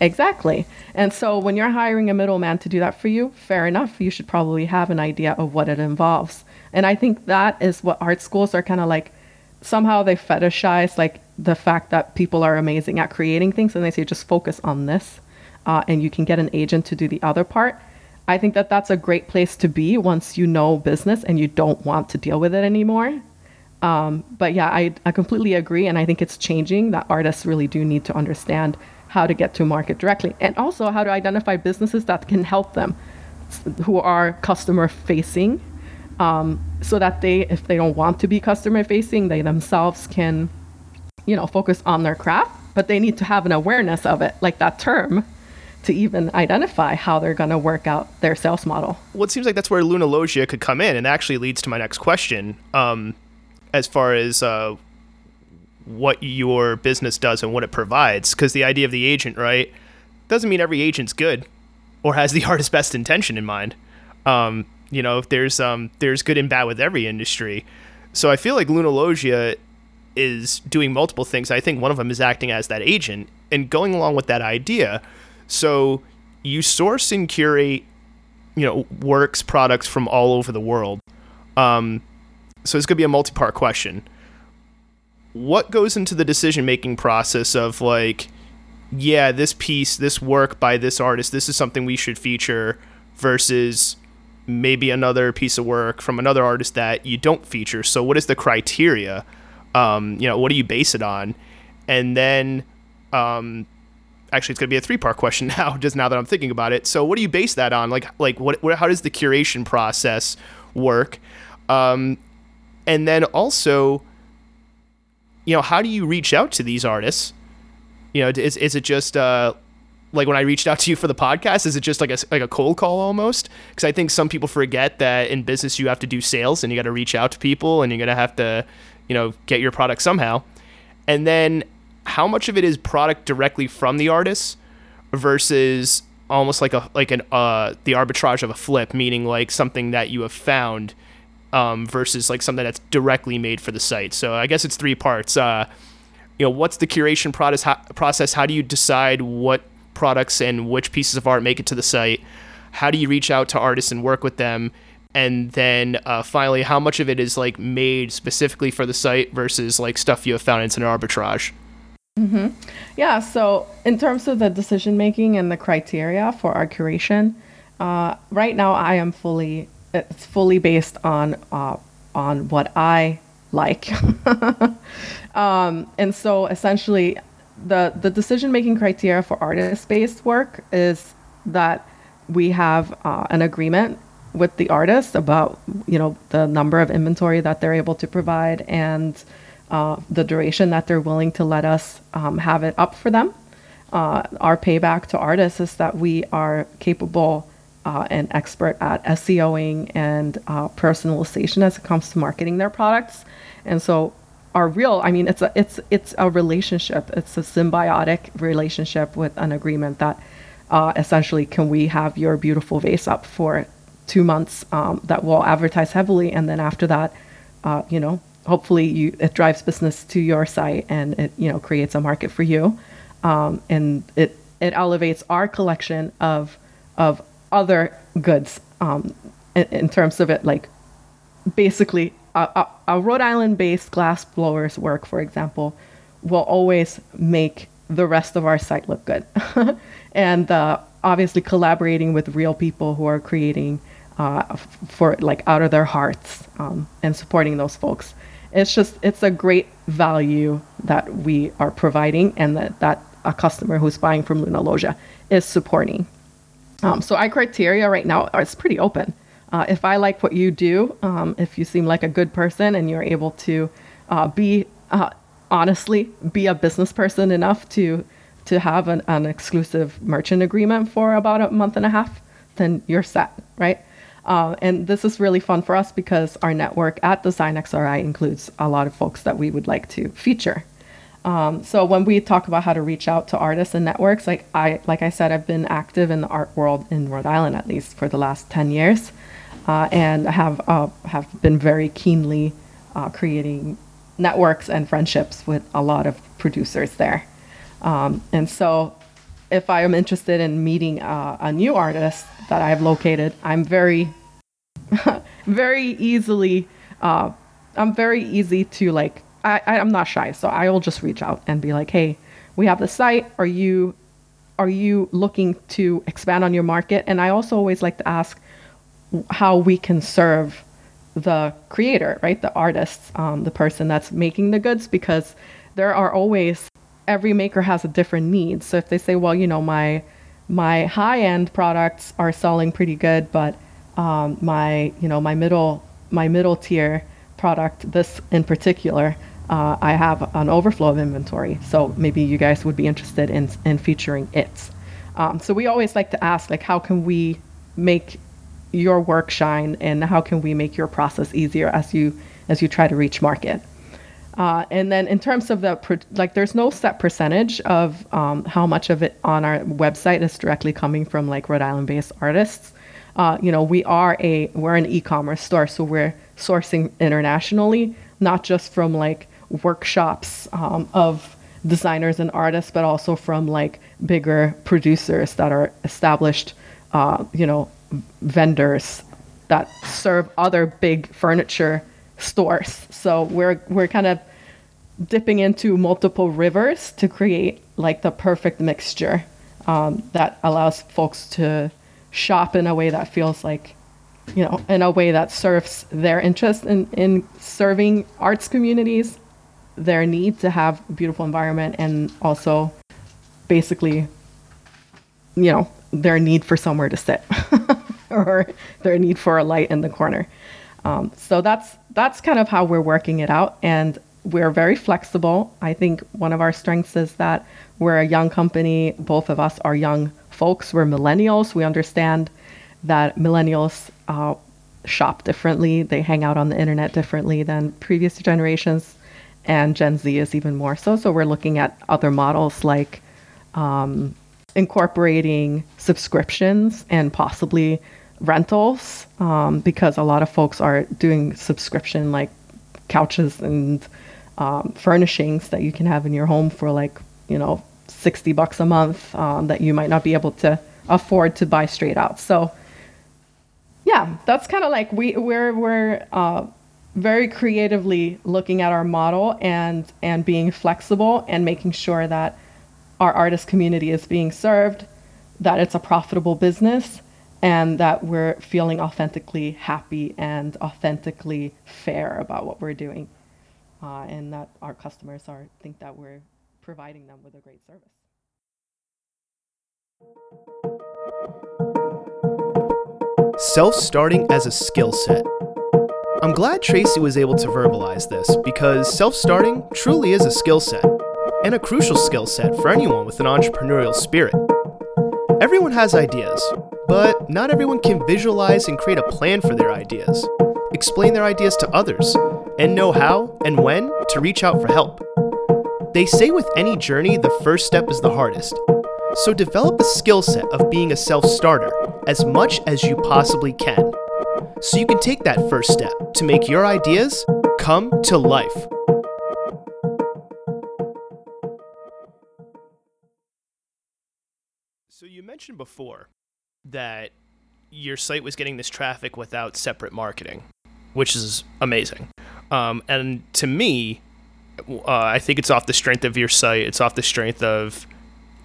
Exactly. And so when you're hiring a middleman to do that for you, fair enough, you should probably have an idea of what it involves. And I think that is what art schools are kind of like somehow they fetishize like the fact that people are amazing at creating things and they say just focus on this uh, and you can get an agent to do the other part I think that that's a great place to be once you know business and you don't want to deal with it anymore. Um, but yeah, I, I completely agree. And I think it's changing that artists really do need to understand how to get to market directly and also how to identify businesses that can help them who are customer facing um, so that they, if they don't want to be customer facing, they themselves can, you know, focus on their craft, but they need to have an awareness of it, like that term to even identify how they're going to work out their sales model. Well, it seems like that's where Luna Loggia could come in, and actually leads to my next question. Um, as far as uh, what your business does and what it provides, because the idea of the agent, right, doesn't mean every agent's good or has the artist's best intention in mind. Um, you know, there's um, there's good and bad with every industry. So I feel like Luna Loggia is doing multiple things. I think one of them is acting as that agent and going along with that idea so you source and curate, you know, works, products from all over the world. Um, so it's going to be a multi part question. What goes into the decision making process of like, yeah, this piece, this work by this artist, this is something we should feature versus maybe another piece of work from another artist that you don't feature. So what is the criteria? Um, you know, what do you base it on? And then um, actually it's going to be a three part question now just now that i'm thinking about it so what do you base that on like like what, what how does the curation process work Um, and then also, you know, how do you reach out to these artists? You know, is, is it just uh, like when I reached out to you for the podcast? Is it just like a like a cold call almost? Because I think some people forget that in business you have to do sales and you got to reach out to people and you're gonna have to, you know, get your product somehow. And then how much of it is product directly from the artists versus almost like a like an uh the arbitrage of a flip, meaning like something that you have found um, versus like something that's directly made for the site. So I guess it's three parts. Uh, you know, what's the curation process? How, process? How do you decide what products and which pieces of art make it to the site? How do you reach out to artists and work with them? And then uh, finally, how much of it is like made specifically for the site versus like stuff you have found into an arbitrage? Mm-hmm. Yeah. So in terms of the decision making and the criteria for our curation, uh, right now I am fully it's fully based on uh, on what I like. um, and so essentially, the the decision making criteria for artist based work is that we have uh, an agreement with the artist about you know the number of inventory that they're able to provide and uh, the duration that they're willing to let us um, have it up for them. Uh, our payback to artists is that we are capable uh, an expert at SEOing and uh, personalization as it comes to marketing their products. And so our real, I mean, it's a it's it's a relationship. It's a symbiotic relationship with an agreement that uh, essentially can we have your beautiful vase up for two months um, that will advertise heavily, and then after that, uh, you know, hopefully you it drives business to your site and it you know creates a market for you, um, and it it elevates our collection of of other goods um, in, in, terms of it, like basically a, a, a Rhode Island based glass blowers work, for example, will always make the rest of our site look good. and uh, obviously collaborating with real people who are creating uh, for like out of their hearts um, and supporting those folks. It's just, it's a great value that we are providing and that, that a customer who's buying from Luna Loggia is supporting. Um, so our criteria right now is pretty open. Uh, if I like what you do, um, if you seem like a good person and you're able to uh, be uh, honestly be a business person enough to to have an, an, exclusive merchant agreement for about a month and a half, then you're set, right? Uh, and this is really fun for us because our network at DESIGNxRI includes a lot of folks that we would like to feature. Um, so when we talk about how to reach out to artists and networks, like I like I said, I've been active in the art world in Rhode Island at least for the last ten years, uh, and have uh, have been very keenly uh, creating networks and friendships with a lot of producers there. Um, and so, if I am interested in meeting uh, a new artist that I have located, I'm very, very easily, uh, I'm very easy to like I, I'm not shy, so I will just reach out and be like, hey, we have the site. Are you are you looking to expand on your market? And I also always like to ask how we can serve the creator, right? The artist, um, the person that's making the goods, because there are always every maker has a different need. So if they say, well, you know, my my high end products are selling pretty good, but um, my you know my middle my middle tier product, this in particular, uh, I have an overflow of inventory. So maybe you guys would be interested in, in featuring it. Um, so we always like to ask, like, how can we make your work shine, and how can we make your process easier as you as you try to reach market? Uh, and then in terms of the like, there's no set percentage of um, how much of it on our website is directly coming from like Rhode Island-based artists. Uh, you know, we are a we're an e-commerce store, so we're sourcing internationally, not just from like workshops um, of designers and artists, but also from like bigger producers that are established, uh, you know, vendors that serve other big furniture stores. So we're we're kind of dipping into multiple rivers to create like the perfect mixture um, that allows folks to shop in a way that feels like you know in a way that serves their interest in, in serving arts communities their need to have a beautiful environment and also basically you know their need for somewhere to sit or their need for a light in the corner Um, so that's that's kind of how we're working it out, and we're very flexible. I think one of our strengths is that we're a young company. Both of us are young folks. We're millennials. We understand that millennials uh, shop differently. They hang out on the internet differently than previous generations, and Gen Z is even more so. So we're looking at other models like um, incorporating subscriptions and possibly rentals um, because a lot of folks are doing subscription like couches and um, furnishings that you can have in your home for like you know 60 bucks a month um, that you might not be able to afford to buy straight out. So yeah that's kind of like we we're we're uh, very creatively looking at our model and and being flexible and making sure that our artist community is being served that it's a profitable business and that we're feeling authentically happy and authentically fair about what we're doing. Uh, and that our customers are think that we're providing them with a great service Self-starting as a skill set. I'm glad Tracy was able to verbalize this because self-starting truly is a skill set and a crucial skill set for anyone with an entrepreneurial spirit. Everyone has ideas, but not everyone can visualize and create a plan for their ideas, explain their ideas to others, and know how and when to reach out for help. They say with any journey, the first step is the hardest. So develop a skill set of being a self starter as much as you possibly can. So you can take that first step to make your ideas come to life. So you mentioned before that your site was getting this traffic without separate marketing, which is amazing. Um, and to me, uh, I think it's off the strength of your site. It's off the strength of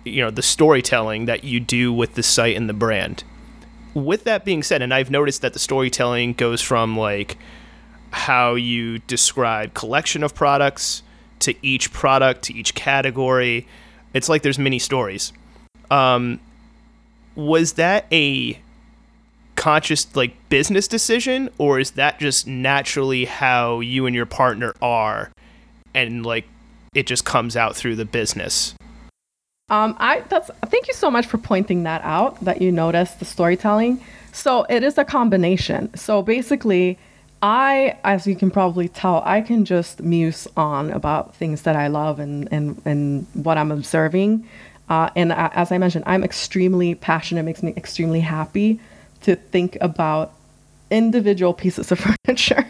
you know the storytelling that you do with the site and the brand. With that being said, and I've noticed that the storytelling goes from like how you describe collection of products to each product to each category. It's like there's many stories. Um, was that a conscious like business decision or is that just naturally how you and your partner are and like it just comes out through the business um, I that's thank you so much for pointing that out that you noticed the storytelling. So it is a combination. So basically, I, as you can probably tell, I can just muse on about things that I love and and and what I'm observing. Uh, and I, as I mentioned, I'm extremely passionate. It makes me extremely happy to think about individual pieces of furniture,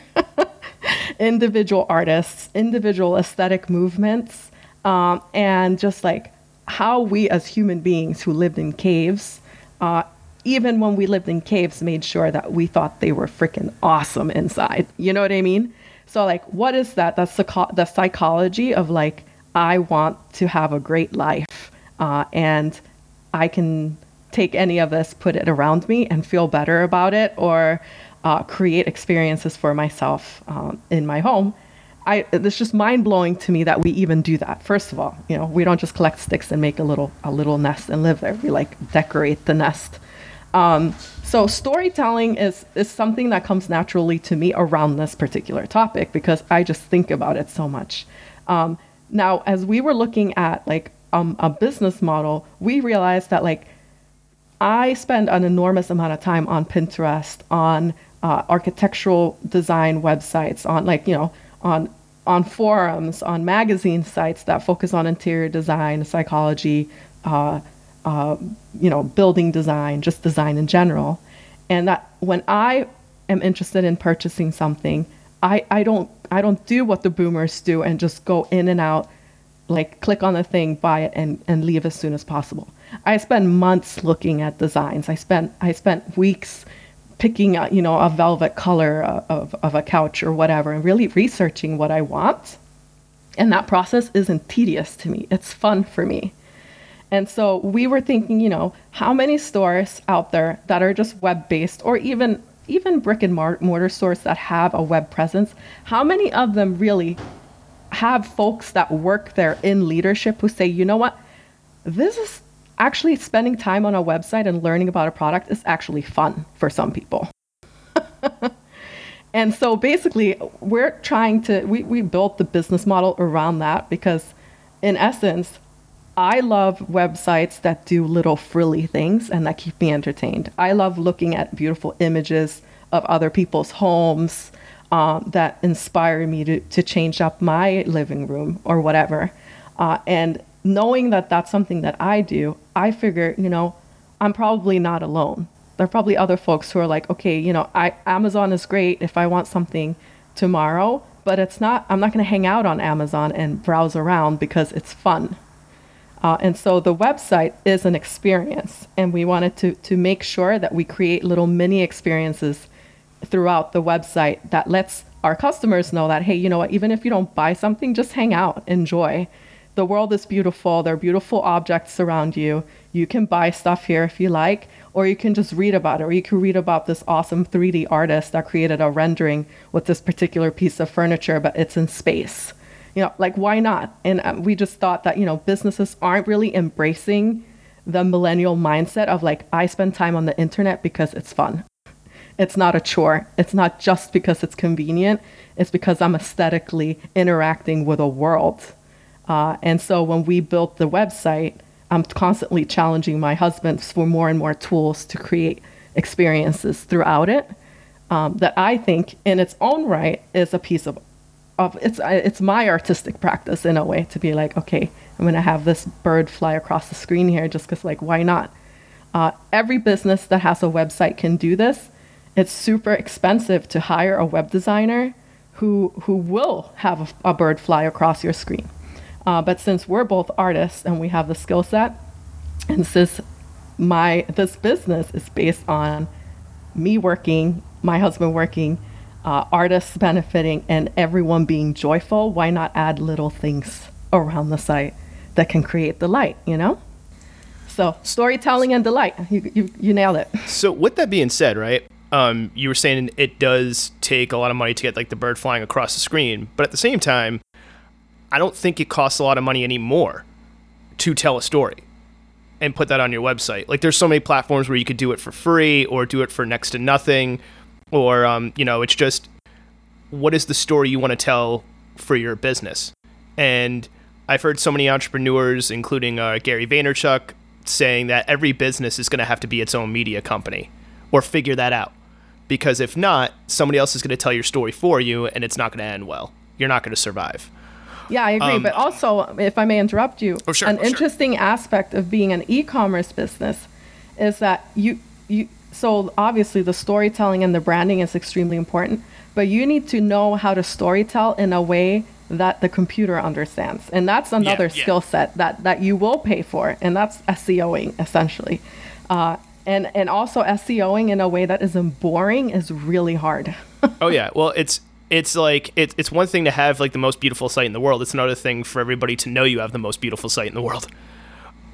individual artists, individual aesthetic movements, um, and just like how we as human beings who lived in caves, uh, even when we lived in caves, made sure that we thought they were freaking awesome inside. You know what I mean? So, like, what is that? That's the, the psychology of like, I want to have a great life, uh, and I can take any of this, put it around me, and feel better about it, or uh, create experiences for myself um, in my home I, it's just mind blowing to me that we even do that. First of all, you know, we don't just collect sticks and make a little a little nest and live there. We like decorate the nest. Um, so storytelling is is something that comes naturally to me around this particular topic because I just think about it so much. Um, now, as we were looking at like um, a business model, we realized that like I spend an enormous amount of time on Pinterest, on uh, architectural design websites, on like you know on on forums, on magazine sites that focus on interior design, psychology, uh, uh, you know, building design, just design in general. And that when I am interested in purchasing something, I, I don't I don't do what the boomers do and just go in and out, like click on the thing, buy it, and, and leave as soon as possible. I spend months looking at designs. I spent I spent weeks picking a, you know a velvet color uh, of, of a couch or whatever and really researching what i want. And that process isn't tedious to me. It's fun for me. And so we were thinking you know how many stores out there that are just web based or even even brick and mortar stores that have a web presence how many of them really have folks that work there in leadership who say you know what? This is actually spending time on a website and learning about a product is actually fun for some people. and so basically, we're trying to, we, we built the business model around that because, in essence, I love websites that do little frilly things and that keep me entertained. I love looking at beautiful images of other people's homes um, that inspire me to, to change up my living room or whatever. Uh, and knowing that that's something that I do, I figure, you know, I'm probably not alone. There are probably other folks who are like, okay, you know, I, Amazon is great if I want something tomorrow, but it's not, I'm not going to hang out on Amazon and browse around because it's fun uh, and so the website is an experience, and we wanted to, to make sure that we create little mini experiences throughout the website that lets our customers know that, hey, you know what, even if you don't buy something, just hang out, enjoy. The world is beautiful, there are beautiful objects around you. You can buy stuff here if you like, or you can just read about it, or you can read about this awesome 3D artist that created a rendering with this particular piece of furniture, but it's in space you know, like why not? And um, we just thought that, you know, businesses aren't really embracing the millennial mindset of like, I spend time on the internet because it's fun. It's not a chore. It's not just because it's convenient. It's because I'm aesthetically interacting with a world. Uh, and so when we built the website, I'm constantly challenging my husband for more and more tools to create experiences throughout it um, that I think, in its own right, is a piece of of it's it's my artistic practice in a way to be like okay i'm to have this bird fly across the screen here just because like why not? Uh, every business that has a website can do this. It's super expensive to hire a web designer who who will have a, a bird fly across your screen uh, but since we're both artists and we have the skill set and since my this business is based on me working my husband working uh, artists benefiting, and everyone being joyful, why not add little things around the site that can create delight, you know? So, storytelling and delight. You, you, you nailed it. So, with that being said, right? Um, you were saying it does take a lot of money to get like the bird flying across the screen, but at the same time, I don't think it costs a lot of money anymore to tell a story and put that on your website. Like there's so many platforms where you could do it for free or do it for next to nothing or um, you know it's just what is the story you want to tell for your business? And i've heard so many entrepreneurs including uh, gary vaynerchuk saying that every business is going to have to be its own media company or figure that out. Because if not somebody else is going to tell your story for you and it's not going to end well. You're not going to survive yeah, I agree. Um, but also, if I may interrupt you, oh, sure, an oh, interesting sure. aspect of being an e-commerce business is that you you so obviously the storytelling and the branding is extremely important, but you need to know how to storytell in a way that the computer understands. And that's another yeah, yeah. skill set that, that you will pay for, and that's SEOing essentially. Uh, and, and also SEOing in a way that isn't boring is really hard. oh yeah, well it's it's like it, it's one thing to have like the most beautiful site in the world. It's another thing for everybody to know you have the most beautiful site in the world.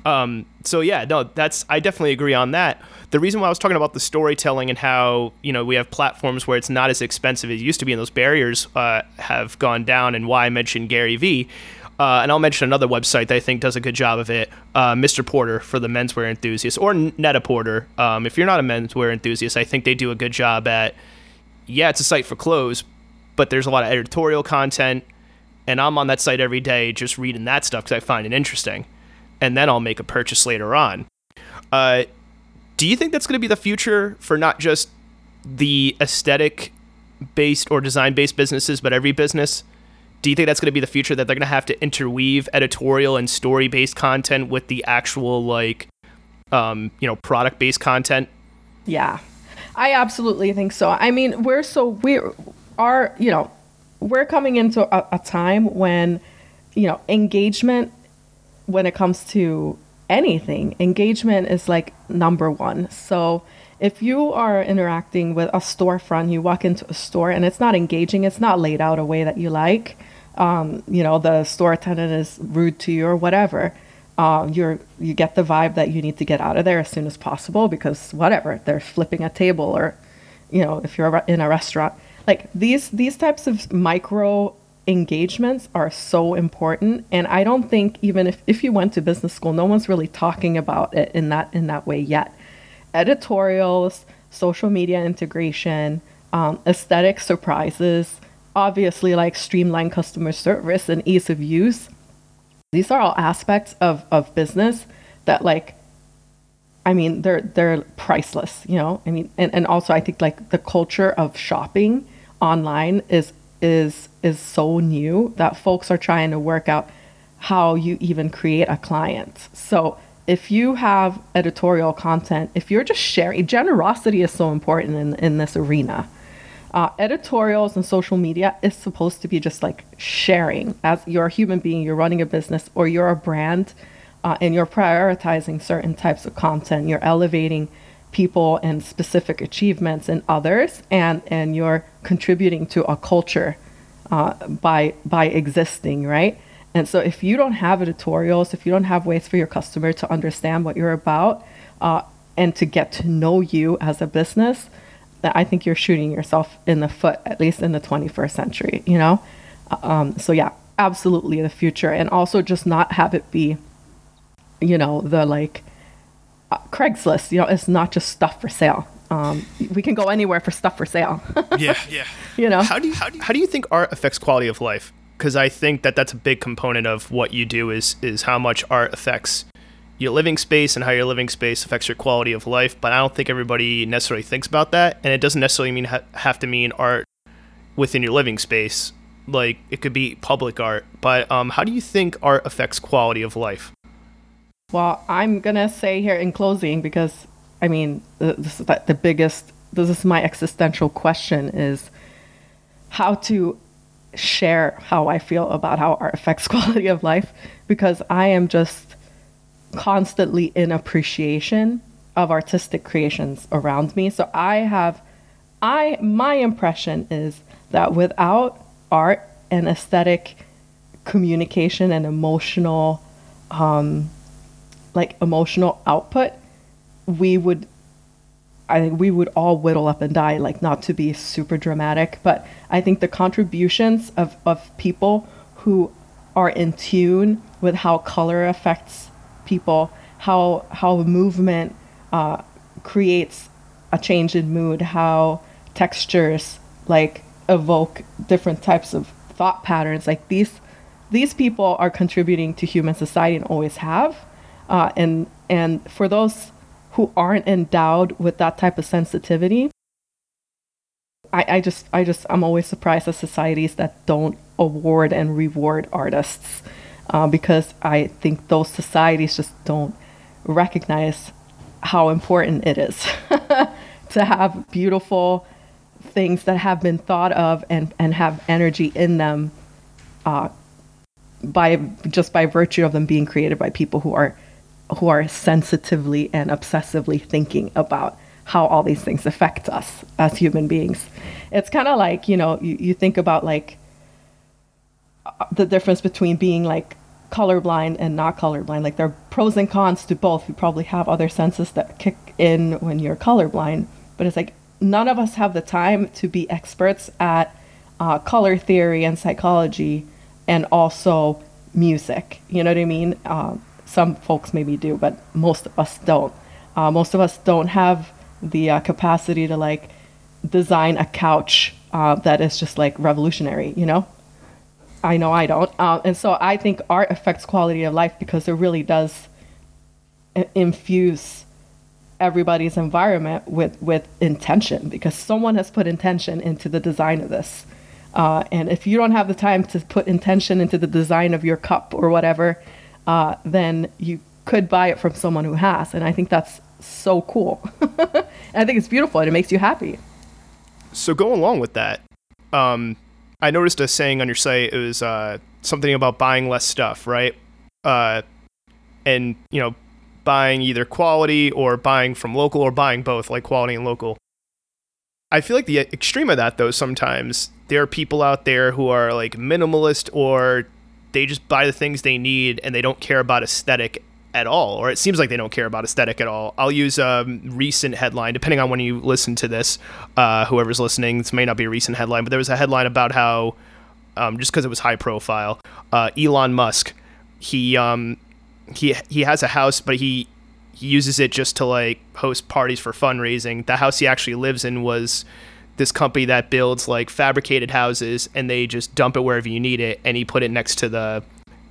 Um, so yeah, no, that's I definitely agree on that. The reason why I was talking about the storytelling and how you know we have platforms where it's not as expensive as it used to be, and those barriers uh, have gone down, and why I mentioned Gary Vee. Uh, and I'll mention another website that I think does a good job of it, uh, Mr. Porter for the menswear enthusiast, or Net-a-Porter. Um, if you're not a menswear enthusiast, I think they do a good job at. Yeah, it's a site for clothes, but there's a lot of editorial content, and I'm on that site every day just reading that stuff because I find it interesting and then I'll make a purchase later on. Uh, do you think that's going to be the future for not just the aesthetic based or design based businesses, but every business? Do you think that's going to be the future that they're going to have to interweave editorial and story based content with the actual like, um, you know, product based content? Yeah, I absolutely think so. I mean, we're so we are, you know, we're coming into a, a time when, you know, engagement when it comes to anything, engagement is like number one. So if you are interacting with a storefront, you walk into a store and it's not engaging, it's not laid out a way that you like. Um, you know, the store attendant is rude to you or whatever. Uh, you're you get the vibe that you need to get out of there as soon as possible because whatever they're flipping a table or, you know, if you're in a restaurant, like these these types of micro engagements are so important and i don't think even if, if you went to business school no one's really talking about it in that in that way yet editorials social media integration um, aesthetic surprises, obviously like streamlined customer service and ease of use. These are all aspects of, of business that like I mean they're they're priceless, you know? I mean and, and also I think like the culture of shopping online is is is so new that folks are trying to work out how you even create a client. So if you have editorial content, if you're just sharing, generosity is so important in, in this arena. Uh, editorials and social media is supposed to be just like sharing. As you're a human being, you're running a business or you're a brand uh, and you're prioritizing certain types of content, you're elevating people and specific achievements in others, and, and you're contributing to a culture uh, by, by existing, right? And so if you don't have editorials, if you don't have ways for your customer to understand what you're about uh, and to get to know you as a business, I think you're shooting yourself in the foot, at least in the 21st century, you know? Uh, um, so yeah, absolutely the future. And also just not have it be, you know, the like uh, Craigslist, you know, it's not just stuff for sale. Um, we can go anywhere for stuff for sale. yeah, yeah. You know, how do you, how do you, how do you think art affects quality of life? because I think that that's a big component of what you do is is how much art affects your living space and how your living space affects your quality of life. But I don't think everybody necessarily thinks about that, and it doesn't necessarily mean ha- have to mean art within your living space. Like it could be public art, but um, how do you think art affects quality of life? Well, I'm gonna say here in closing because I mean this is the biggest. This is my existential question: is how to share how I feel about how art affects quality of life because I am just constantly in appreciation of artistic creations around me. So I have I my impression is that without art and aesthetic communication and emotional um like emotional output, we would I think we would all whittle up and die, like not to be super dramatic, but I think the contributions of, of people who are in tune with how color affects people, how how movement uh, creates a change in mood, how textures like evoke different types of thought patterns. Like these these people are contributing to human society and always have, uh, and and for those who aren't endowed with that type of sensitivity I, I just I just I'm always surprised at societies that don't award and reward artists uh, because I think those societies just don't recognize how important it is to have beautiful things that have been thought of and, and have energy in them uh, by just by virtue of them being created by people who are who are sensitively and obsessively thinking about how all these things affect us as human beings. It's kind of like, you know, you, you think about like the difference between being like colorblind and not colorblind. Like there are pros and cons to both. You probably have other senses that kick in when you're colorblind, but it's like none of us have the time to be experts at uh, color theory and psychology and also music. You know what I mean? Um, some folks maybe do, but most of us don't. Uh, most of us don't have the uh, capacity to like design a couch uh, that is just like revolutionary, you know? I know I don't. Uh, and so I think art affects quality of life because it really does infuse everybody's environment with, with intention because someone has put intention into the design of this. Uh, and if you don't have the time to put intention into the design of your cup or whatever, uh, then you could buy it from someone who has. And I think that's so cool. I think it's beautiful and it makes you happy. So go along with that. Um, I noticed a saying on your site. It was uh, something about buying less stuff, right? Uh, and you know, buying either quality or buying from local or buying both, like quality and local. I feel like the extreme of that, though, sometimes there are people out there who are like minimalist or they just buy the things they need and they don't care about aesthetic at all, or it seems like they don't care about aesthetic at all. I'll use a recent headline, depending on when you listen to this. Uh, whoever's listening, this may not be a recent headline, but there was a headline about how, um, just because it was high profile, uh, Elon Musk, he um, he he has a house, but he he uses it just to like host parties for fundraising. The house he actually lives in was this company that builds like fabricated houses and they just dump it wherever you need it and he put it next to the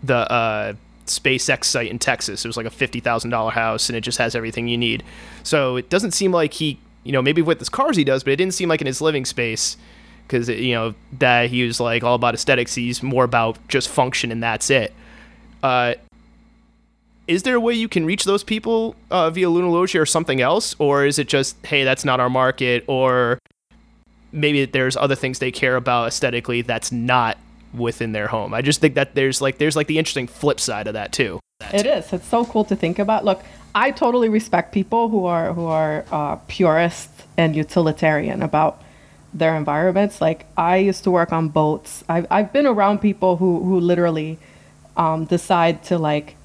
the uh, SpaceX site in Texas. It was like a fifty thousand dollar house and it just has everything you need. So it doesn't seem like he you know maybe with his cars he does, but it didn't seem like in his living space because you know that he was like all about aesthetics. He's more about just function and that's it. Uh, is there a way you can reach those people uh, via Luna Loggia or something else, or is it just hey that's not our market, or maybe there's other things they care about aesthetically that's not within their home. I just think that there's like there's like the interesting flip side of that too. It is. It's so cool to think about. Look, I totally respect people who are who are uh, purist and utilitarian about their environments. Like I used to work on boats. I've I've been around people who who literally um, decide to like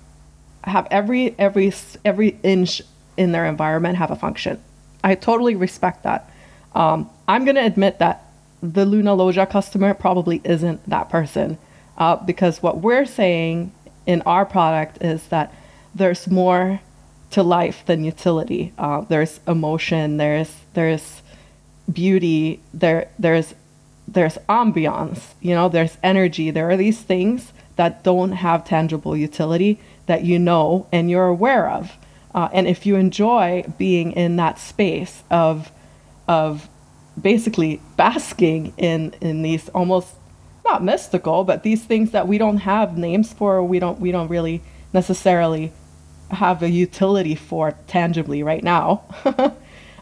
have every every every inch in their environment have a function. I totally respect that. Um, I'm gonna admit that the Luna Loggia customer probably isn't that person, uh, because what we're saying in our product is that there's more to life than utility. Uh, there's emotion. There's there's beauty. There there's there's ambiance. You know, there's energy. There are these things that don't have tangible utility that you know and you're aware of. Uh, and if you enjoy being in that space of of basically basking in in these almost not mystical, but these things that we don't have names for, we don't we don't really necessarily have a utility for tangibly right now.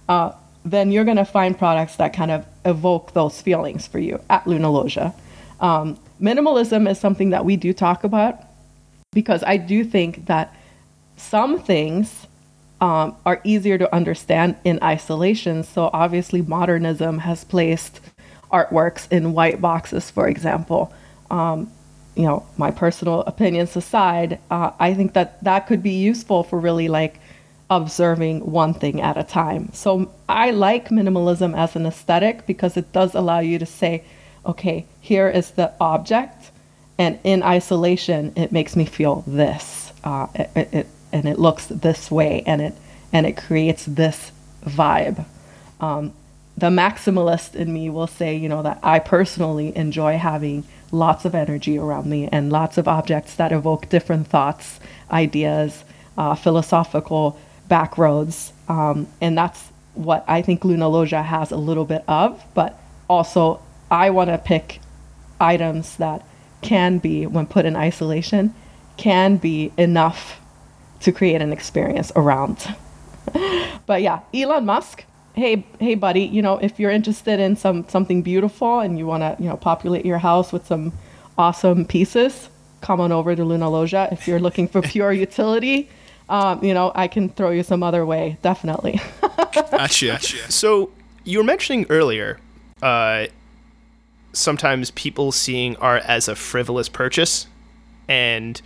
uh, then you're going to find products that kind of evoke those feelings for you at Luna Loggia. Um, minimalism is something that we do talk about because I do think that some things um, are easier to understand in isolation. So obviously, modernism has placed artworks in white boxes, for example. Um, you know, my personal opinions aside, uh, I think that that could be useful for really like observing one thing at a time. So I like minimalism as an aesthetic because it does allow you to say, okay, here is the object, and in isolation, it makes me feel this. Uh, it, it, and it looks this way and it and it creates this vibe. Um, the maximalist in me will say, you know, that I personally enjoy having lots of energy around me and lots of objects that evoke different thoughts, ideas, uh, philosophical backroads. Um, and that's what I think Luna Loggia has a little bit of, but also I want to pick items that can be, when put in isolation, can be enough to create an experience around. but yeah, Elon Musk. Hey, hey, buddy. You know, if you're interested in some something beautiful and you want to, you know, populate your house with some awesome pieces, come on over to Luna Loggia If you're looking for pure utility, um, you know, I can throw you some other way, definitely. gotcha. gotcha. So you were mentioning earlier, uh, sometimes people seeing art as a frivolous purchase, and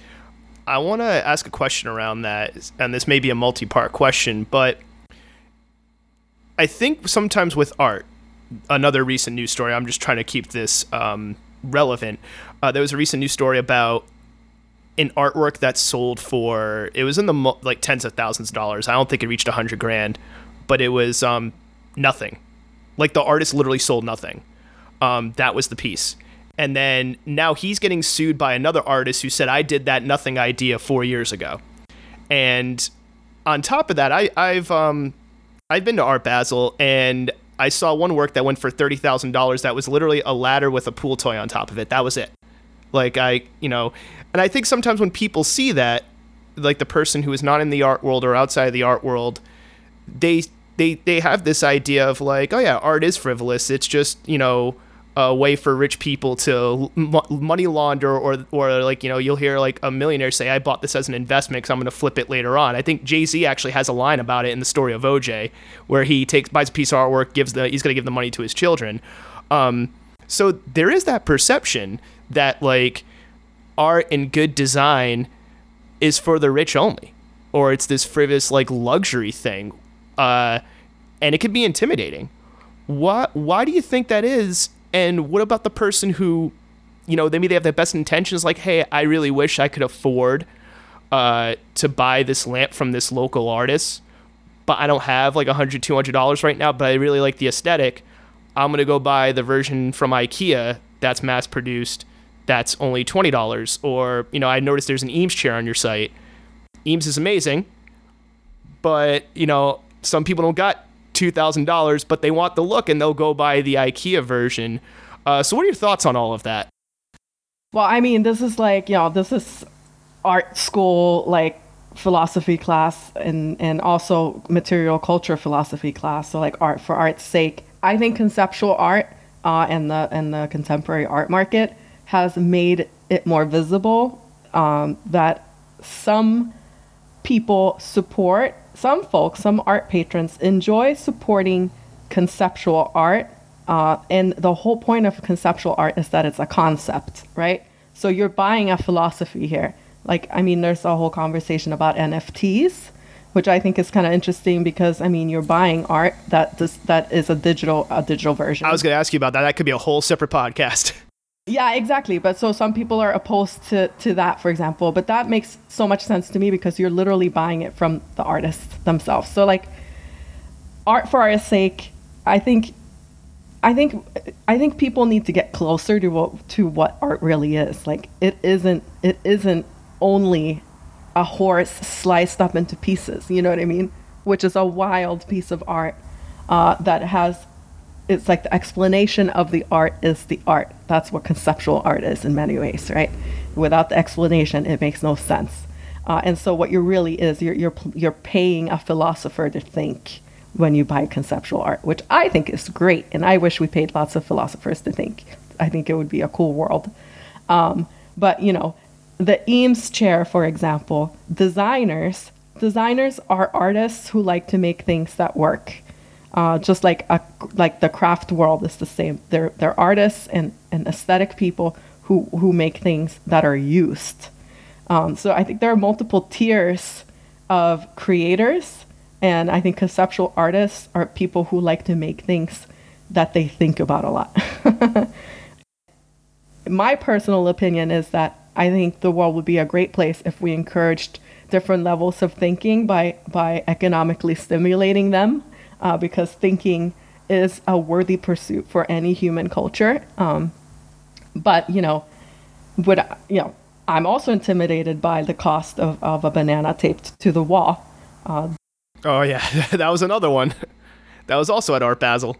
I want to ask a question around that, and this may be a multi part question, but I think sometimes with art, another recent news story, I'm just trying to keep this um, relevant. Uh, there was a recent news story about an artwork that sold for, it was in the like tens of thousands of dollars. I don't think it reached a hundred grand, but it was um, nothing. Like the artist literally sold nothing. Um, that was the piece and then now he's getting sued by another artist who said I did that nothing idea four years ago. And on top of that, I, I've um, I've been to Art Basel and I saw one work that went for thirty thousand dollars. That was literally a ladder with a pool toy on top of it. That was it. Like I, you know, and I think sometimes when people see that, like the person who is not in the art world or outside of the art world, they they they have this idea of like, oh yeah, art is frivolous. It's just you know a way for rich people to money launder or or like you know you'll hear like a millionaire say I bought this as an investment because I'm going to flip it later on. I think Jay Z actually has a line about it in the story of OJ where he takes buys a piece of artwork, gives the he's going to give the money to his children. Um, so there is that perception that like art and good design is for the rich only, or it's this frivolous like luxury thing, uh, and it can be intimidating. Why why do you think that is? And what about the person who, you know, maybe they have the best intentions, like, hey, I really wish I could afford uh, to buy this lamp from this local artist, but I don't have like $100, $200 right now, but I really like the aesthetic. I'm going to go buy the version from IKEA that's mass produced that's only $20 or you know I noticed there's an Eames chair on your site. Eames is amazing, but you know some people don't got $2,000 but they want the look and they'll go buy the IKEA version. Uh, so what are your thoughts on all of that? Well, I mean, this is like, you know, this is art school like philosophy class and and also material culture philosophy class so like art for art's sake i think conceptual art uh, and the and the contemporary art market has made it more visible um, that some people support some folks some art patrons enjoy supporting conceptual art uh, and the whole point of conceptual art is that it's a concept right so you're buying a philosophy here like i mean there's a whole conversation about nfts which i think is kind of interesting because i mean you're buying art that does, that is a digital a digital version I was going to ask you about that. That could be a whole separate podcast. yeah exactly but so some people are opposed to to that for example but that makes so much sense to me because you're literally buying it from the artists themselves so like art for art's sake i think I think I think people need to get closer to what to what art really is. Like it isn't it isn't only a horse sliced up into pieces. You know what I mean? Which is a wild piece of art uh, that has. It's like the explanation of the art is the art. That's what conceptual art is in many ways, right? Without the explanation, it makes no sense. Uh, and so, what you really is, you're you're you're paying a philosopher to think when you buy conceptual art, which I think is great. And I wish we paid lots of philosophers to think. I think it would be a cool world. Um, but you know, the Eames chair, for example, designers designers are artists who like to make things that work. Uh, just like a, like the craft world is the same. They're they're artists and, and aesthetic people who who make things that are used. Um, so I think there are multiple tiers of creators, and I think conceptual artists are people who like to make things that they think about a lot. My personal opinion is that I think the world would be a great place if we encouraged different levels of thinking by by economically stimulating them, uh, because thinking is a worthy pursuit for any human culture. Um, but you know, would you know? I'm also intimidated by the cost of, of a banana taped to the wall. Uh, Oh yeah, that was another one. That was also at Art Basel,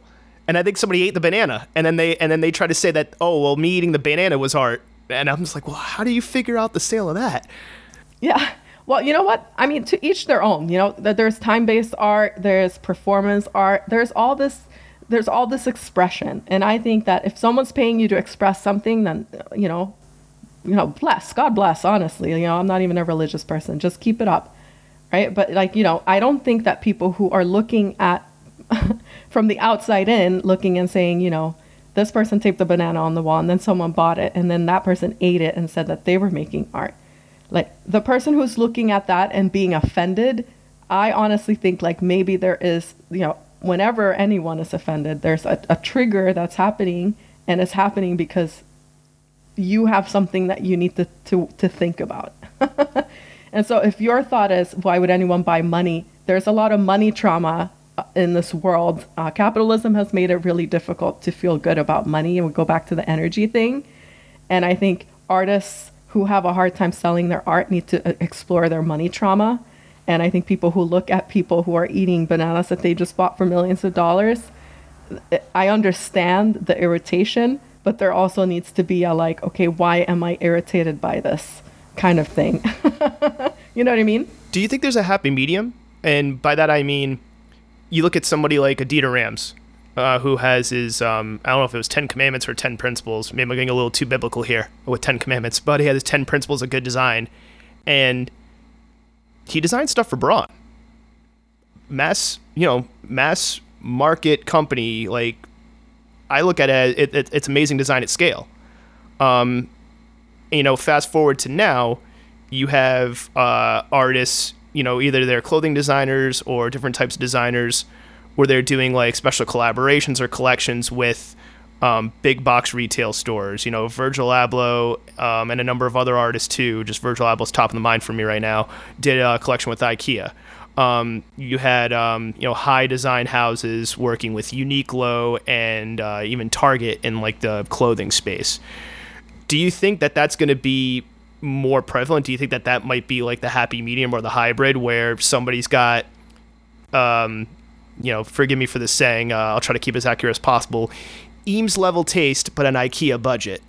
and I think somebody ate the banana, and then they and then they tried to say that oh well, me eating the banana was art, and I'm just like, well, how do you figure out the sale of that? Yeah. Well, you know what? I mean, to each their own. You know, there's time-based art, there's performance art, there's all this there's all this expression. And I think that if someone's paying you to express something, then you know, you know, bless, God bless, honestly. You know, I'm not even a religious person. Just keep it up. Right? But like, you know, I don't think that people who are looking at from the outside in, looking and saying, you know, this person taped a banana on the wall and then someone bought it and then that person ate it and said that they were making art like the person who's looking at that and being offended i honestly think like maybe there is you know whenever anyone is offended there's a, a trigger that's happening and it's happening because you have something that you need to to, to think about. And so if your thought is why would anyone buy money? There's a lot of money trauma uh, in this world. Uh, capitalism has made it really difficult to feel good about money and we go back to the energy thing. And i think artists who have a hard time selling their art need to uh, explore their money trauma. And I think people who look at people who are eating bananas that they just bought for millions of dollars, I understand the irritation, but there also needs to be a like, okay, why am I irritated by this kind of thing? you know what I mean? Do you think there's a happy medium? And by that I mean, you look at somebody like Dieter Rams, uh, who has his um, I don't know if it was Ten Commandments or Ten Principles. Maybe I'm getting a little too biblical here with Ten Commandments, but he had his Ten Principles of good design, and he designed stuff for Braun. Mass, you know, mass market company. Like I look at it, it, it it's amazing design at scale. Um, you know, fast forward to now, you have uh, artists. You know, either they're clothing designers or different types of designers where they're doing like special collaborations or collections with um, big box retail stores. You know, Virgil Abloh um, and a number of other artists too. Just Virgil Abloh's top of the mind for me right now. Did a collection with IKEA. Um, you had um, you know high design houses working with Uniqlo and uh, even Target in like the clothing space. Do you think that that's going to be more prevalent? Do you think that that might be like the happy medium or the hybrid where somebody's got, um, you know, forgive me for this saying, uh, I'll try to keep as accurate as possible, Eames level taste but an IKEA budget.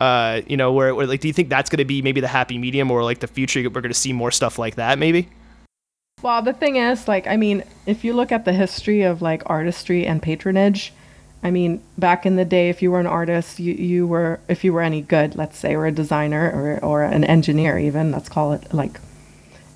Uh, you know, where, where like, do you think that's going to be maybe the happy medium or like the future? We're going to see more stuff like that, maybe. Well, the thing is, like, I mean, if you look at the history of like artistry and patronage, I mean, back in the day, if you were an artist, you, you were, if you were any good, let's say, or a designer or, or an engineer, even, let's call it like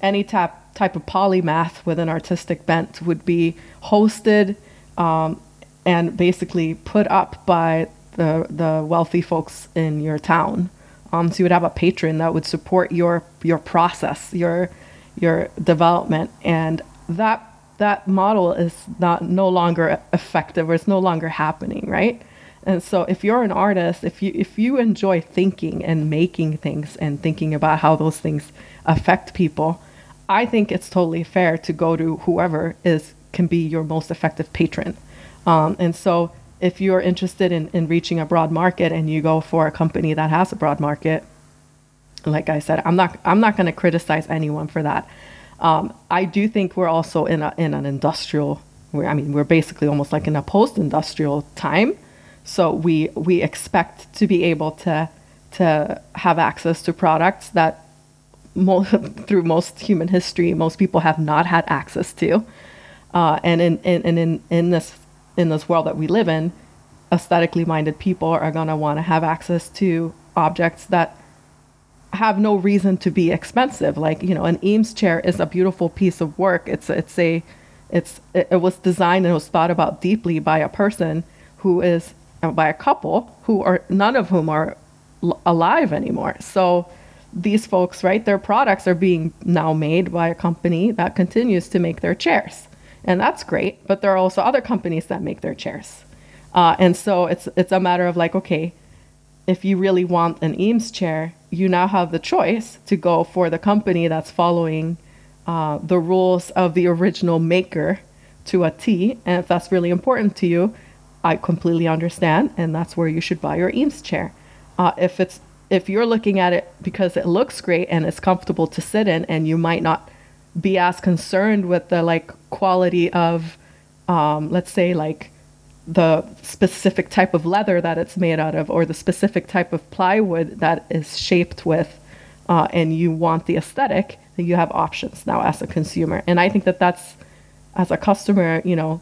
any type, type of polymath with an artistic bent would be hosted um, and basically put up by the, the wealthy folks in your town. Um, so you would have a patron that would support your, your process, your, your development. And that that model is not no longer effective or it's no longer happening, right? And so if you're an artist, if you if you enjoy thinking and making things and thinking about how those things affect people, I think it's totally fair to go to whoever is can be your most effective patron. Um, and so if you're interested in, in reaching a broad market and you go for a company that has a broad market, like I said, I'm not I'm not going to criticize anyone for that. Um, I do think we're also in a, in an industrial. I mean, we're basically almost like in a post-industrial time, so we we expect to be able to to have access to products that mo- through most human history most people have not had access to, uh, and in, in in in this in this world that we live in, aesthetically minded people are gonna want to have access to objects that have no reason to be expensive. Like you know, an Eames chair is a beautiful piece of work. It's it's a it's it, it was designed and was thought about deeply by a person who is uh, by a couple who are none of whom are l- alive anymore. So these folks, right, their products are being now made by a company that continues to make their chairs, and that's great. But there are also other companies that make their chairs, uh, and so it's it's a matter of like, okay, if you really want an Eames chair, you now have the choice to go for the company that's following uh, the rules of the original maker to a T. And if that's really important to you, I completely understand, and that's where you should buy your Eames chair. Uh, if it's if you're looking at it because it looks great and it's comfortable to sit in, and you might not be as concerned with the like quality of, um, let's say like the specific type of leather that it's made out of or the specific type of plywood that is shaped with uh, and you want the aesthetic then you have options now as a consumer. And i think that that's as a customer you know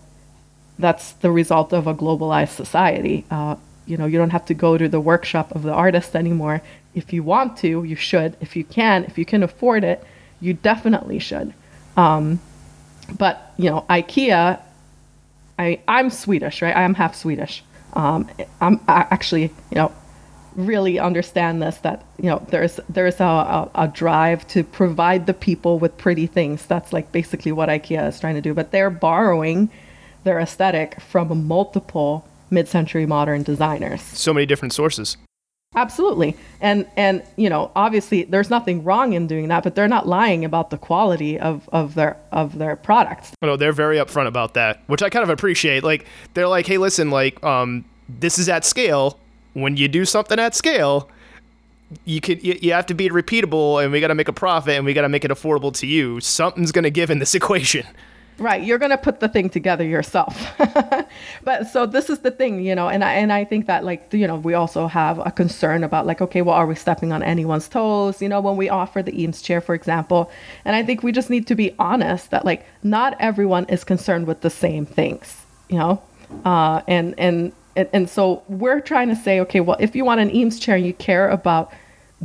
that's the result of a globalized society. Uh, you know you don't have to go to the workshop of the artist anymore. If you want to you should. If you can if you can afford it you definitely should um, but you know ikea I, I'm Swedish, right? I am half Swedish. Um, I'm I actually, you know, really understand this that you know there's there's a, a, a, drive to provide the people with pretty things. That's like basically what IKEA is trying to do. But they're borrowing their aesthetic from multiple mid-century modern designers. So many different sources. Absolutely. And and you know, obviously there's nothing wrong in doing that, but they're not lying about the quality of, of their of their products. No, they're very upfront about that, which I kind of appreciate. Like they're like, "Hey, listen, like um this is at scale. When you do something at scale, you could you, you have to be repeatable and we got to make a profit and we got to make it affordable to you. Something's going to give in this equation." Right, you're going to put the thing together yourself. but so this is the thing, you know, and I and I think that like you know we also have a concern about like okay, well, are we stepping on anyone's toes? You know, when we offer the Eames chair, for example, and I think we just need to be honest that like not everyone is concerned with the same things, you know, uh, and and and, and so we're trying to say, okay, well, if you want an Eames chair, and you care about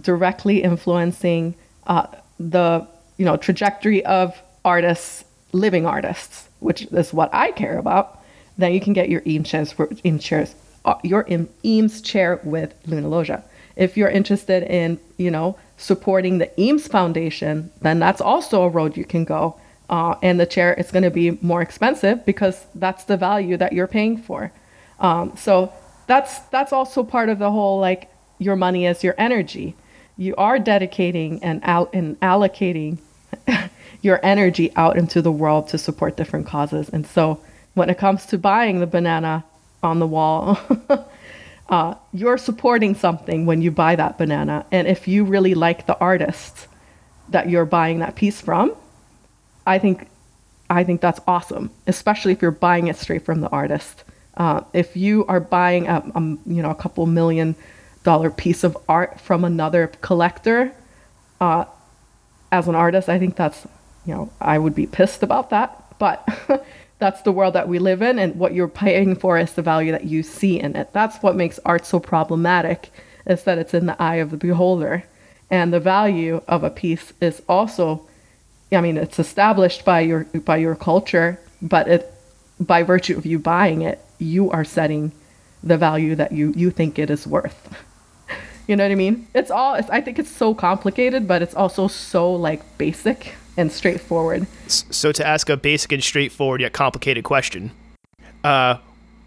directly influencing uh, the you know trajectory of artists living artists, which is what I care about, then you can get your Eames chairs, for, Eames chairs uh, your Eames chair with Luna Loggia. If you're interested in, you know, supporting the Eames Foundation, then that's also a road you can go. Uh, and the chair is going to be more expensive because that's the value that you're paying for. Um, so that's that's also part of the whole like your money is your energy. You are dedicating and out and allocating your energy out into the world to support different causes. And so when it comes to buying the banana on the wall, uh, you're supporting something when you buy that banana. And if you really like the artist that you're buying that piece from, I think I think that's awesome, especially if you're buying it straight from the artist. Uh, if you are buying a, a, you know a couple million dollar piece of art from another collector, uh, as an artist, I think that's you know I would be pissed about that. But that's the world that we live in, and what you're paying for is the value that you see in it. That's what makes art so problematic, is that it's in the eye of the beholder, and the value of a piece is also I mean, it's established by your by your culture, but it by virtue of you buying it, you are setting the value that you you think it is worth. you know what I mean? It's all. It's, I think it's so complicated, but it's also so like basic and straightforward. So to ask a basic and straightforward yet complicated question, uh,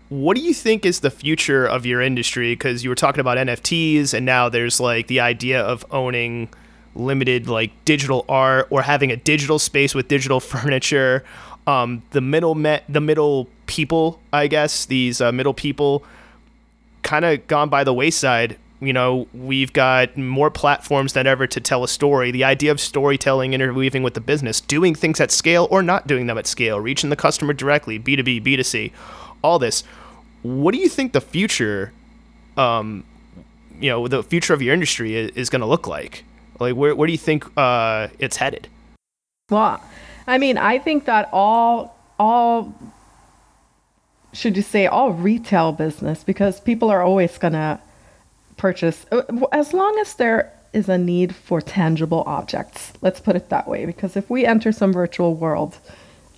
what do you think is the future of your industry? Because you were talking about NFTs, and now there's like the idea of owning limited like digital art or having a digital space with digital furniture. Um, the middle the middle people, I guess these uh, middle people, kind of gone by the wayside. You know, we've got more platforms than ever to tell a story. The idea of storytelling, interweaving with the business, doing things at scale or not doing them at scale, reaching the customer directly, B two B, B 2 C, all this. What do you think the future, um, you know, the future of your industry is, is going to look like? Like, where where do you think uh, it's headed? Well, I mean, I think that all all should you say all retail business because people are always gonna purchase uh, as long as there is a need for tangible objects. Let's put it that way. Because if we enter some virtual world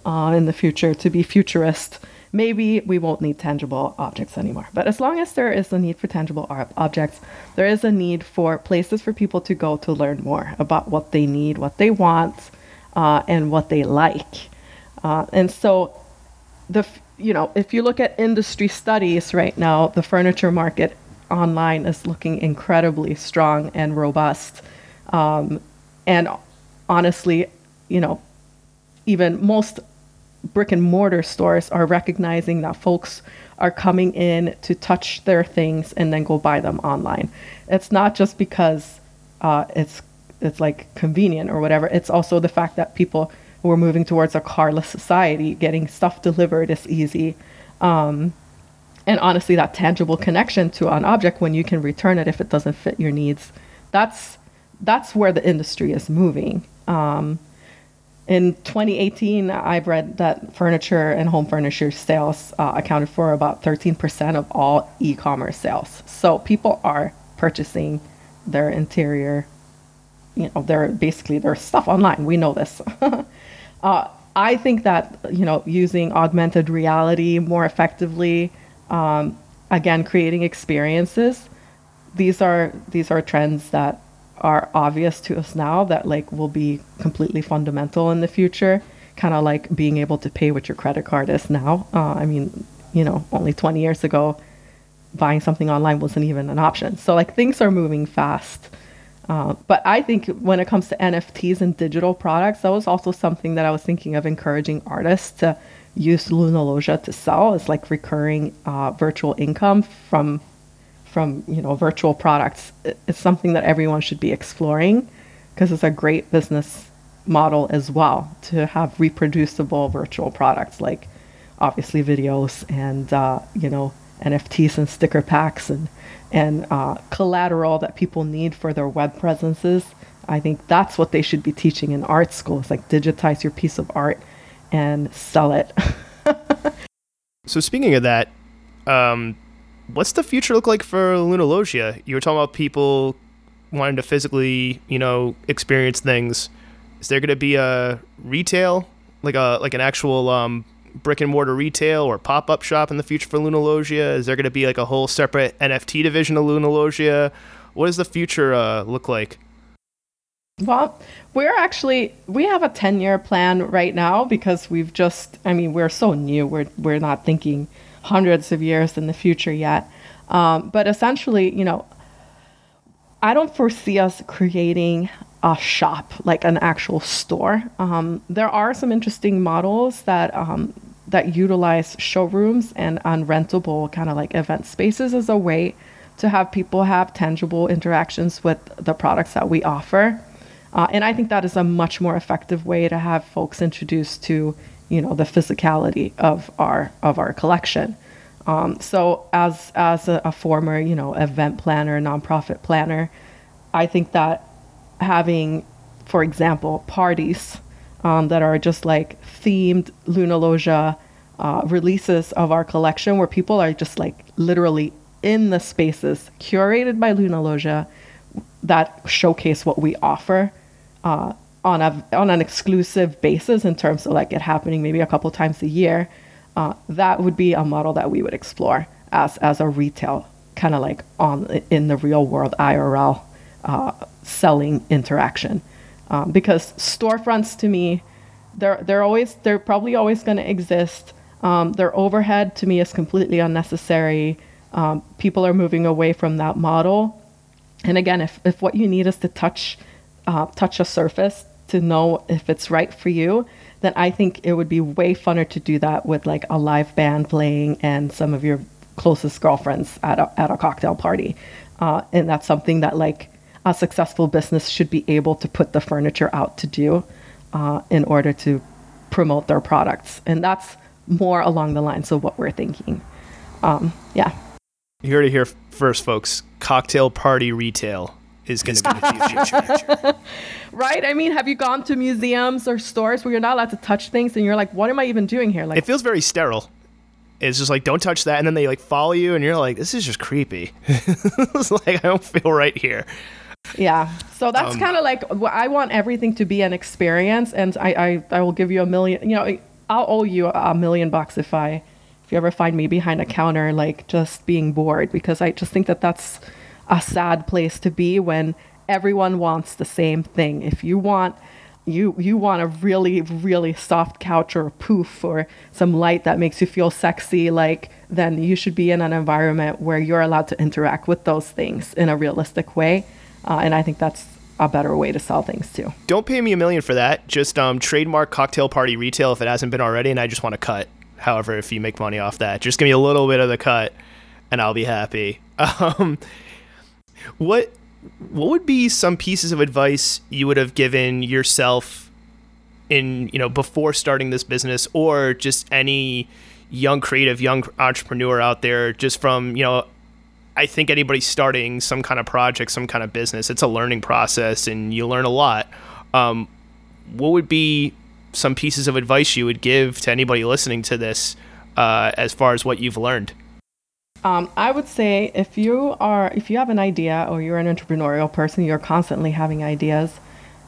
uh, in the future to be futurist, maybe we won't need tangible objects anymore. But as long as there is a need for tangible objects, there is a need for places for people to go to learn more about what they need, what they want, uh, and what they like. Uh, and so, the you know, if you look at industry studies right now, the furniture market online is looking incredibly strong and robust. Um, and honestly, you know, even most brick and mortar stores are recognizing that folks are coming in to touch their things and then go buy them online. It's not just because uh, it's it's like convenient or whatever. It's also the fact that people who are moving towards a carless society, getting stuff delivered is easy. Um, and honestly, that tangible connection to an object when you can return it if it doesn't fit your needs, that's that's where the industry is moving. Um, in 2018, I've read that furniture and home furniture sales uh, accounted for about 13% of all e commerce sales. So people are purchasing their interior, you know, their basically their stuff online. We know this. uh, I think that, you know, using augmented reality more effectively, um, again, creating experiences, these are these are trends that are obvious to us now that like will be completely fundamental in the future kind of like being able to pay with your credit card is now. Uh, i mean you know only 20 years ago buying something online wasn't even an option. So like things are moving fast. Uh, but i think when it comes to nfts and digital products that was also something that i was thinking of encouraging artists to use Luna Loggia to sell as like recurring uh, virtual income from from you know virtual products it's something that everyone should be exploring because it's a great business model as well to have reproducible virtual products like obviously videos and uh, you know NFTs and sticker packs and and uh, collateral that people need for their web presences. I think that's what they should be teaching in art schools, like digitize your piece of art and sell it. so speaking of that, um, what's the future look like for Luna Loggia? You were talking about people wanting to physically, you know, experience things. Is there going to be a retail, like a like an actual um, brick and mortar retail or pop up shop in the future for Luna Loggia? Is there going to be like a whole separate NFT division of Luna Loggia? What does the future uh, look like? Well, we're actually we have a 10-year plan right now because we've just I mean, we're so new. We're we're not thinking hundreds of years in the future yet. Um, but essentially, you know, I don't foresee us creating a shop, like an actual store. Um, there are some interesting models that um, that utilize showrooms and unrentable kind of like event spaces as a way to have people have tangible interactions with the products that we offer. Uh, and I think that is a much more effective way to have folks introduced to, you know, the physicality of our of our collection. Um, so as as a, a, former, you know, event planner, nonprofit planner, I think that having, for example, parties um, that are just like themed Luna Loggia uh, releases of our collection where people are just like literally in the spaces curated by Luna Loggia that showcase what we offer uh, on a on an exclusive basis in terms of like it happening maybe a couple times a year. Uh, that would be a model that we would explore as as a retail kind of like on in the real world IRL uh, selling interaction. Um, because storefronts to me they're they're always they're probably always going to exist. Um, their overhead to me is completely unnecessary. Um, people are moving away from that model and again if, if what you need is to touch uh, touch a surface to know if it's right for you then i think it would be way funner to do that with like a live band playing and some of your closest girlfriends at a, at a cocktail party uh, and that's something that like a successful business should be able to put the furniture out to do uh, in order to promote their products. And that's more along the lines of what we're thinking. Um, yeah. You heard it here first, folks. Cocktail party retail is going to be the future. right? I mean, have you gone to museums or stores where you're not allowed to touch things and you're like, what am I even doing here? Like, it feels very sterile. It's just like, don't touch that. And then they like follow you and you're like, this is just creepy. it's like, I don't feel right here. Yeah. So that's um, kind of like I want everything to be an experience, and I, I I will give you a million. You know, I'll owe you a million bucks if I if you ever find me behind a counter like just being bored because I just think that that's a sad place to be when everyone wants the same thing. If you want you you want a really really soft couch or a poof or some light that makes you feel sexy like then you should be in an environment where you're allowed to interact with those things in a realistic way uh, and I think that's a better way to sell things too. Don't pay me a million for that. Just um, trademark cocktail party retail if it hasn't been already, and I just want to cut. However, if you make money off that, just give me a little bit of the cut, and I'll be happy. Um, what what would be some pieces of advice you would have given yourself in you know before starting this business, or just any young creative, young entrepreneur out there, just from you know I think anybody starting some kind of project, some kind of business, it's a learning process and you learn a lot. Um, what would be some pieces of advice you would give to anybody listening to this uh, as far as what you've learned? Um, I would say if you are if you have an idea or you're an entrepreneurial person, you're constantly having ideas.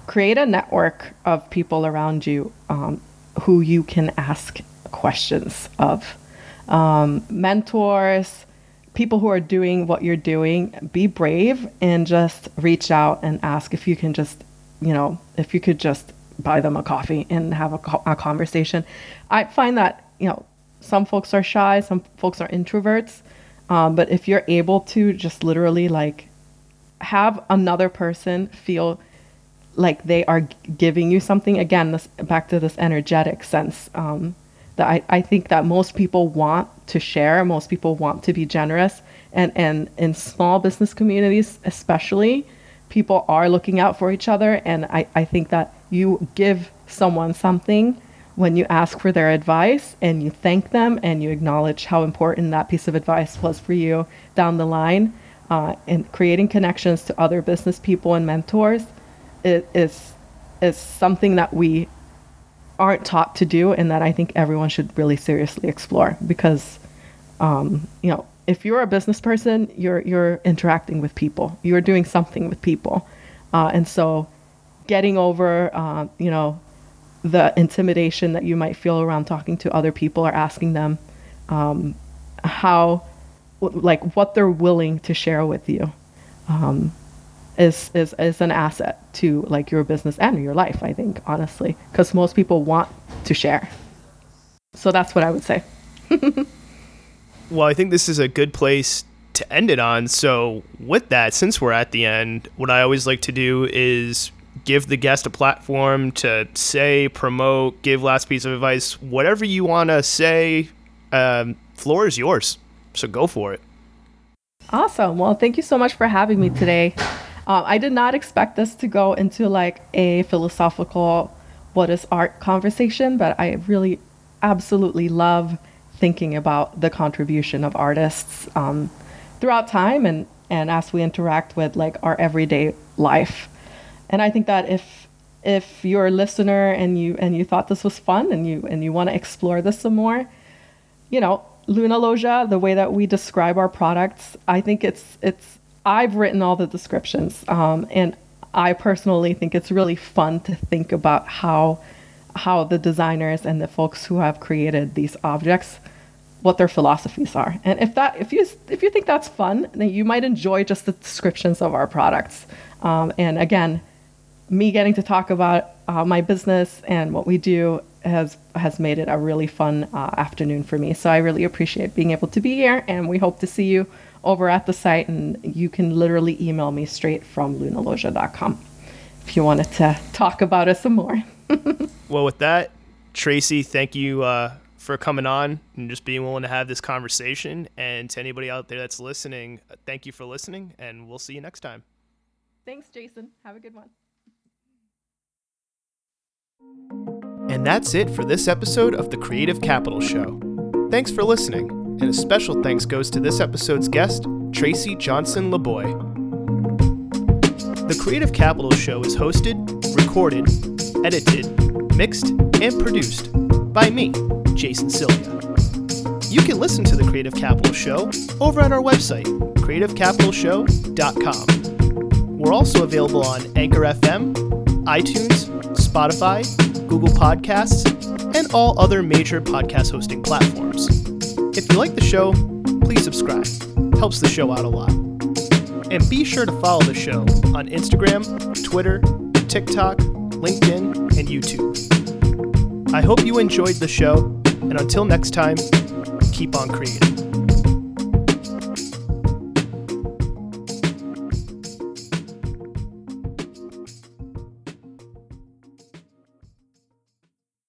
Create a network of people around you um, who you can ask questions of, um, mentors, people who are doing what you're doing, be brave and just reach out and ask if you can just, you know, if you could just buy them a coffee and have a, a conversation. I find that, you know, some folks are shy, some folks are introverts. Um, but if you're able to just literally like have another person feel like they are giving you something, again, this back to this energetic sense. Um, that I, I think that most people want to share, most people want to be generous. And, and in small business communities, especially, people are looking out for each other. And I, I think that you give someone something when you ask for their advice and you thank them and you acknowledge how important that piece of advice was for you down the line. Uh, and creating connections to other business people and mentors is, is something that we aren't taught to do and that I think everyone should really seriously explore because um, you know if you're a business person you're you're interacting with people you're doing something with people uh, and so getting over uh, you know the intimidation that you might feel around talking to other people or asking them um, how like what they're willing to share with you um, is, is, is an asset to like your business and your life, I think, honestly, because most people want to share. So that's what I would say. well, I think this is a good place to end it on. So, with that, since we're at the end, what I always like to do is give the guest a platform to say, promote, give last piece of advice, whatever you want to say, um, floor is yours. So go for it. Awesome. Well, thank you so much for having me today. Um, I did not expect this to go into like a philosophical what is art conversation, but I really absolutely love thinking about the contribution of artists um, throughout time and, and as we interact with like our everyday life. And I think that if if you're a listener and you and you thought this was fun and you and you want to explore this some more, you know, Luna Loggia, the way that we describe our products, I think it's it's I've written all the descriptions, um, and I personally think it's really fun to think about how how the designers and the folks who have created these objects what their philosophies are. And if that if you if you think that's fun, then you might enjoy just the descriptions of our products. Um, and again, me getting to talk about uh, my business and what we do has has made it a really fun uh, afternoon for me. So I really appreciate being able to be here, and we hope to see you over at the site. And you can literally email me straight from lunaloggia.com if you wanted to talk about us some more. well, with that, Tracy, thank you uh, for coming on and just being willing to have this conversation. And to anybody out there that's listening, thank you for listening, and we'll see you next time. Thanks, Jason. Have a good one. And that's it for this episode of the Creative Capital Show. Thanks for listening, and a special thanks goes to this episode's guest, Tracy Jonsson-Laboy. The Creative Capital Show is hosted, recorded, edited, mixed, and produced by me, Jason Sylvia. You can listen to the Creative Capital Show over at our website, creativecapitalshow.com. We're also available on Anchor FM, iTunes, Spotify, Google Podcasts, and all other major podcast hosting platforms. If you like the show, please subscribe. Helps the show out a lot. And be sure to follow the show on Instagram, Twitter, TikTok, LinkedIn, and YouTube. I hope you enjoyed the show, and until next time, keep on creating.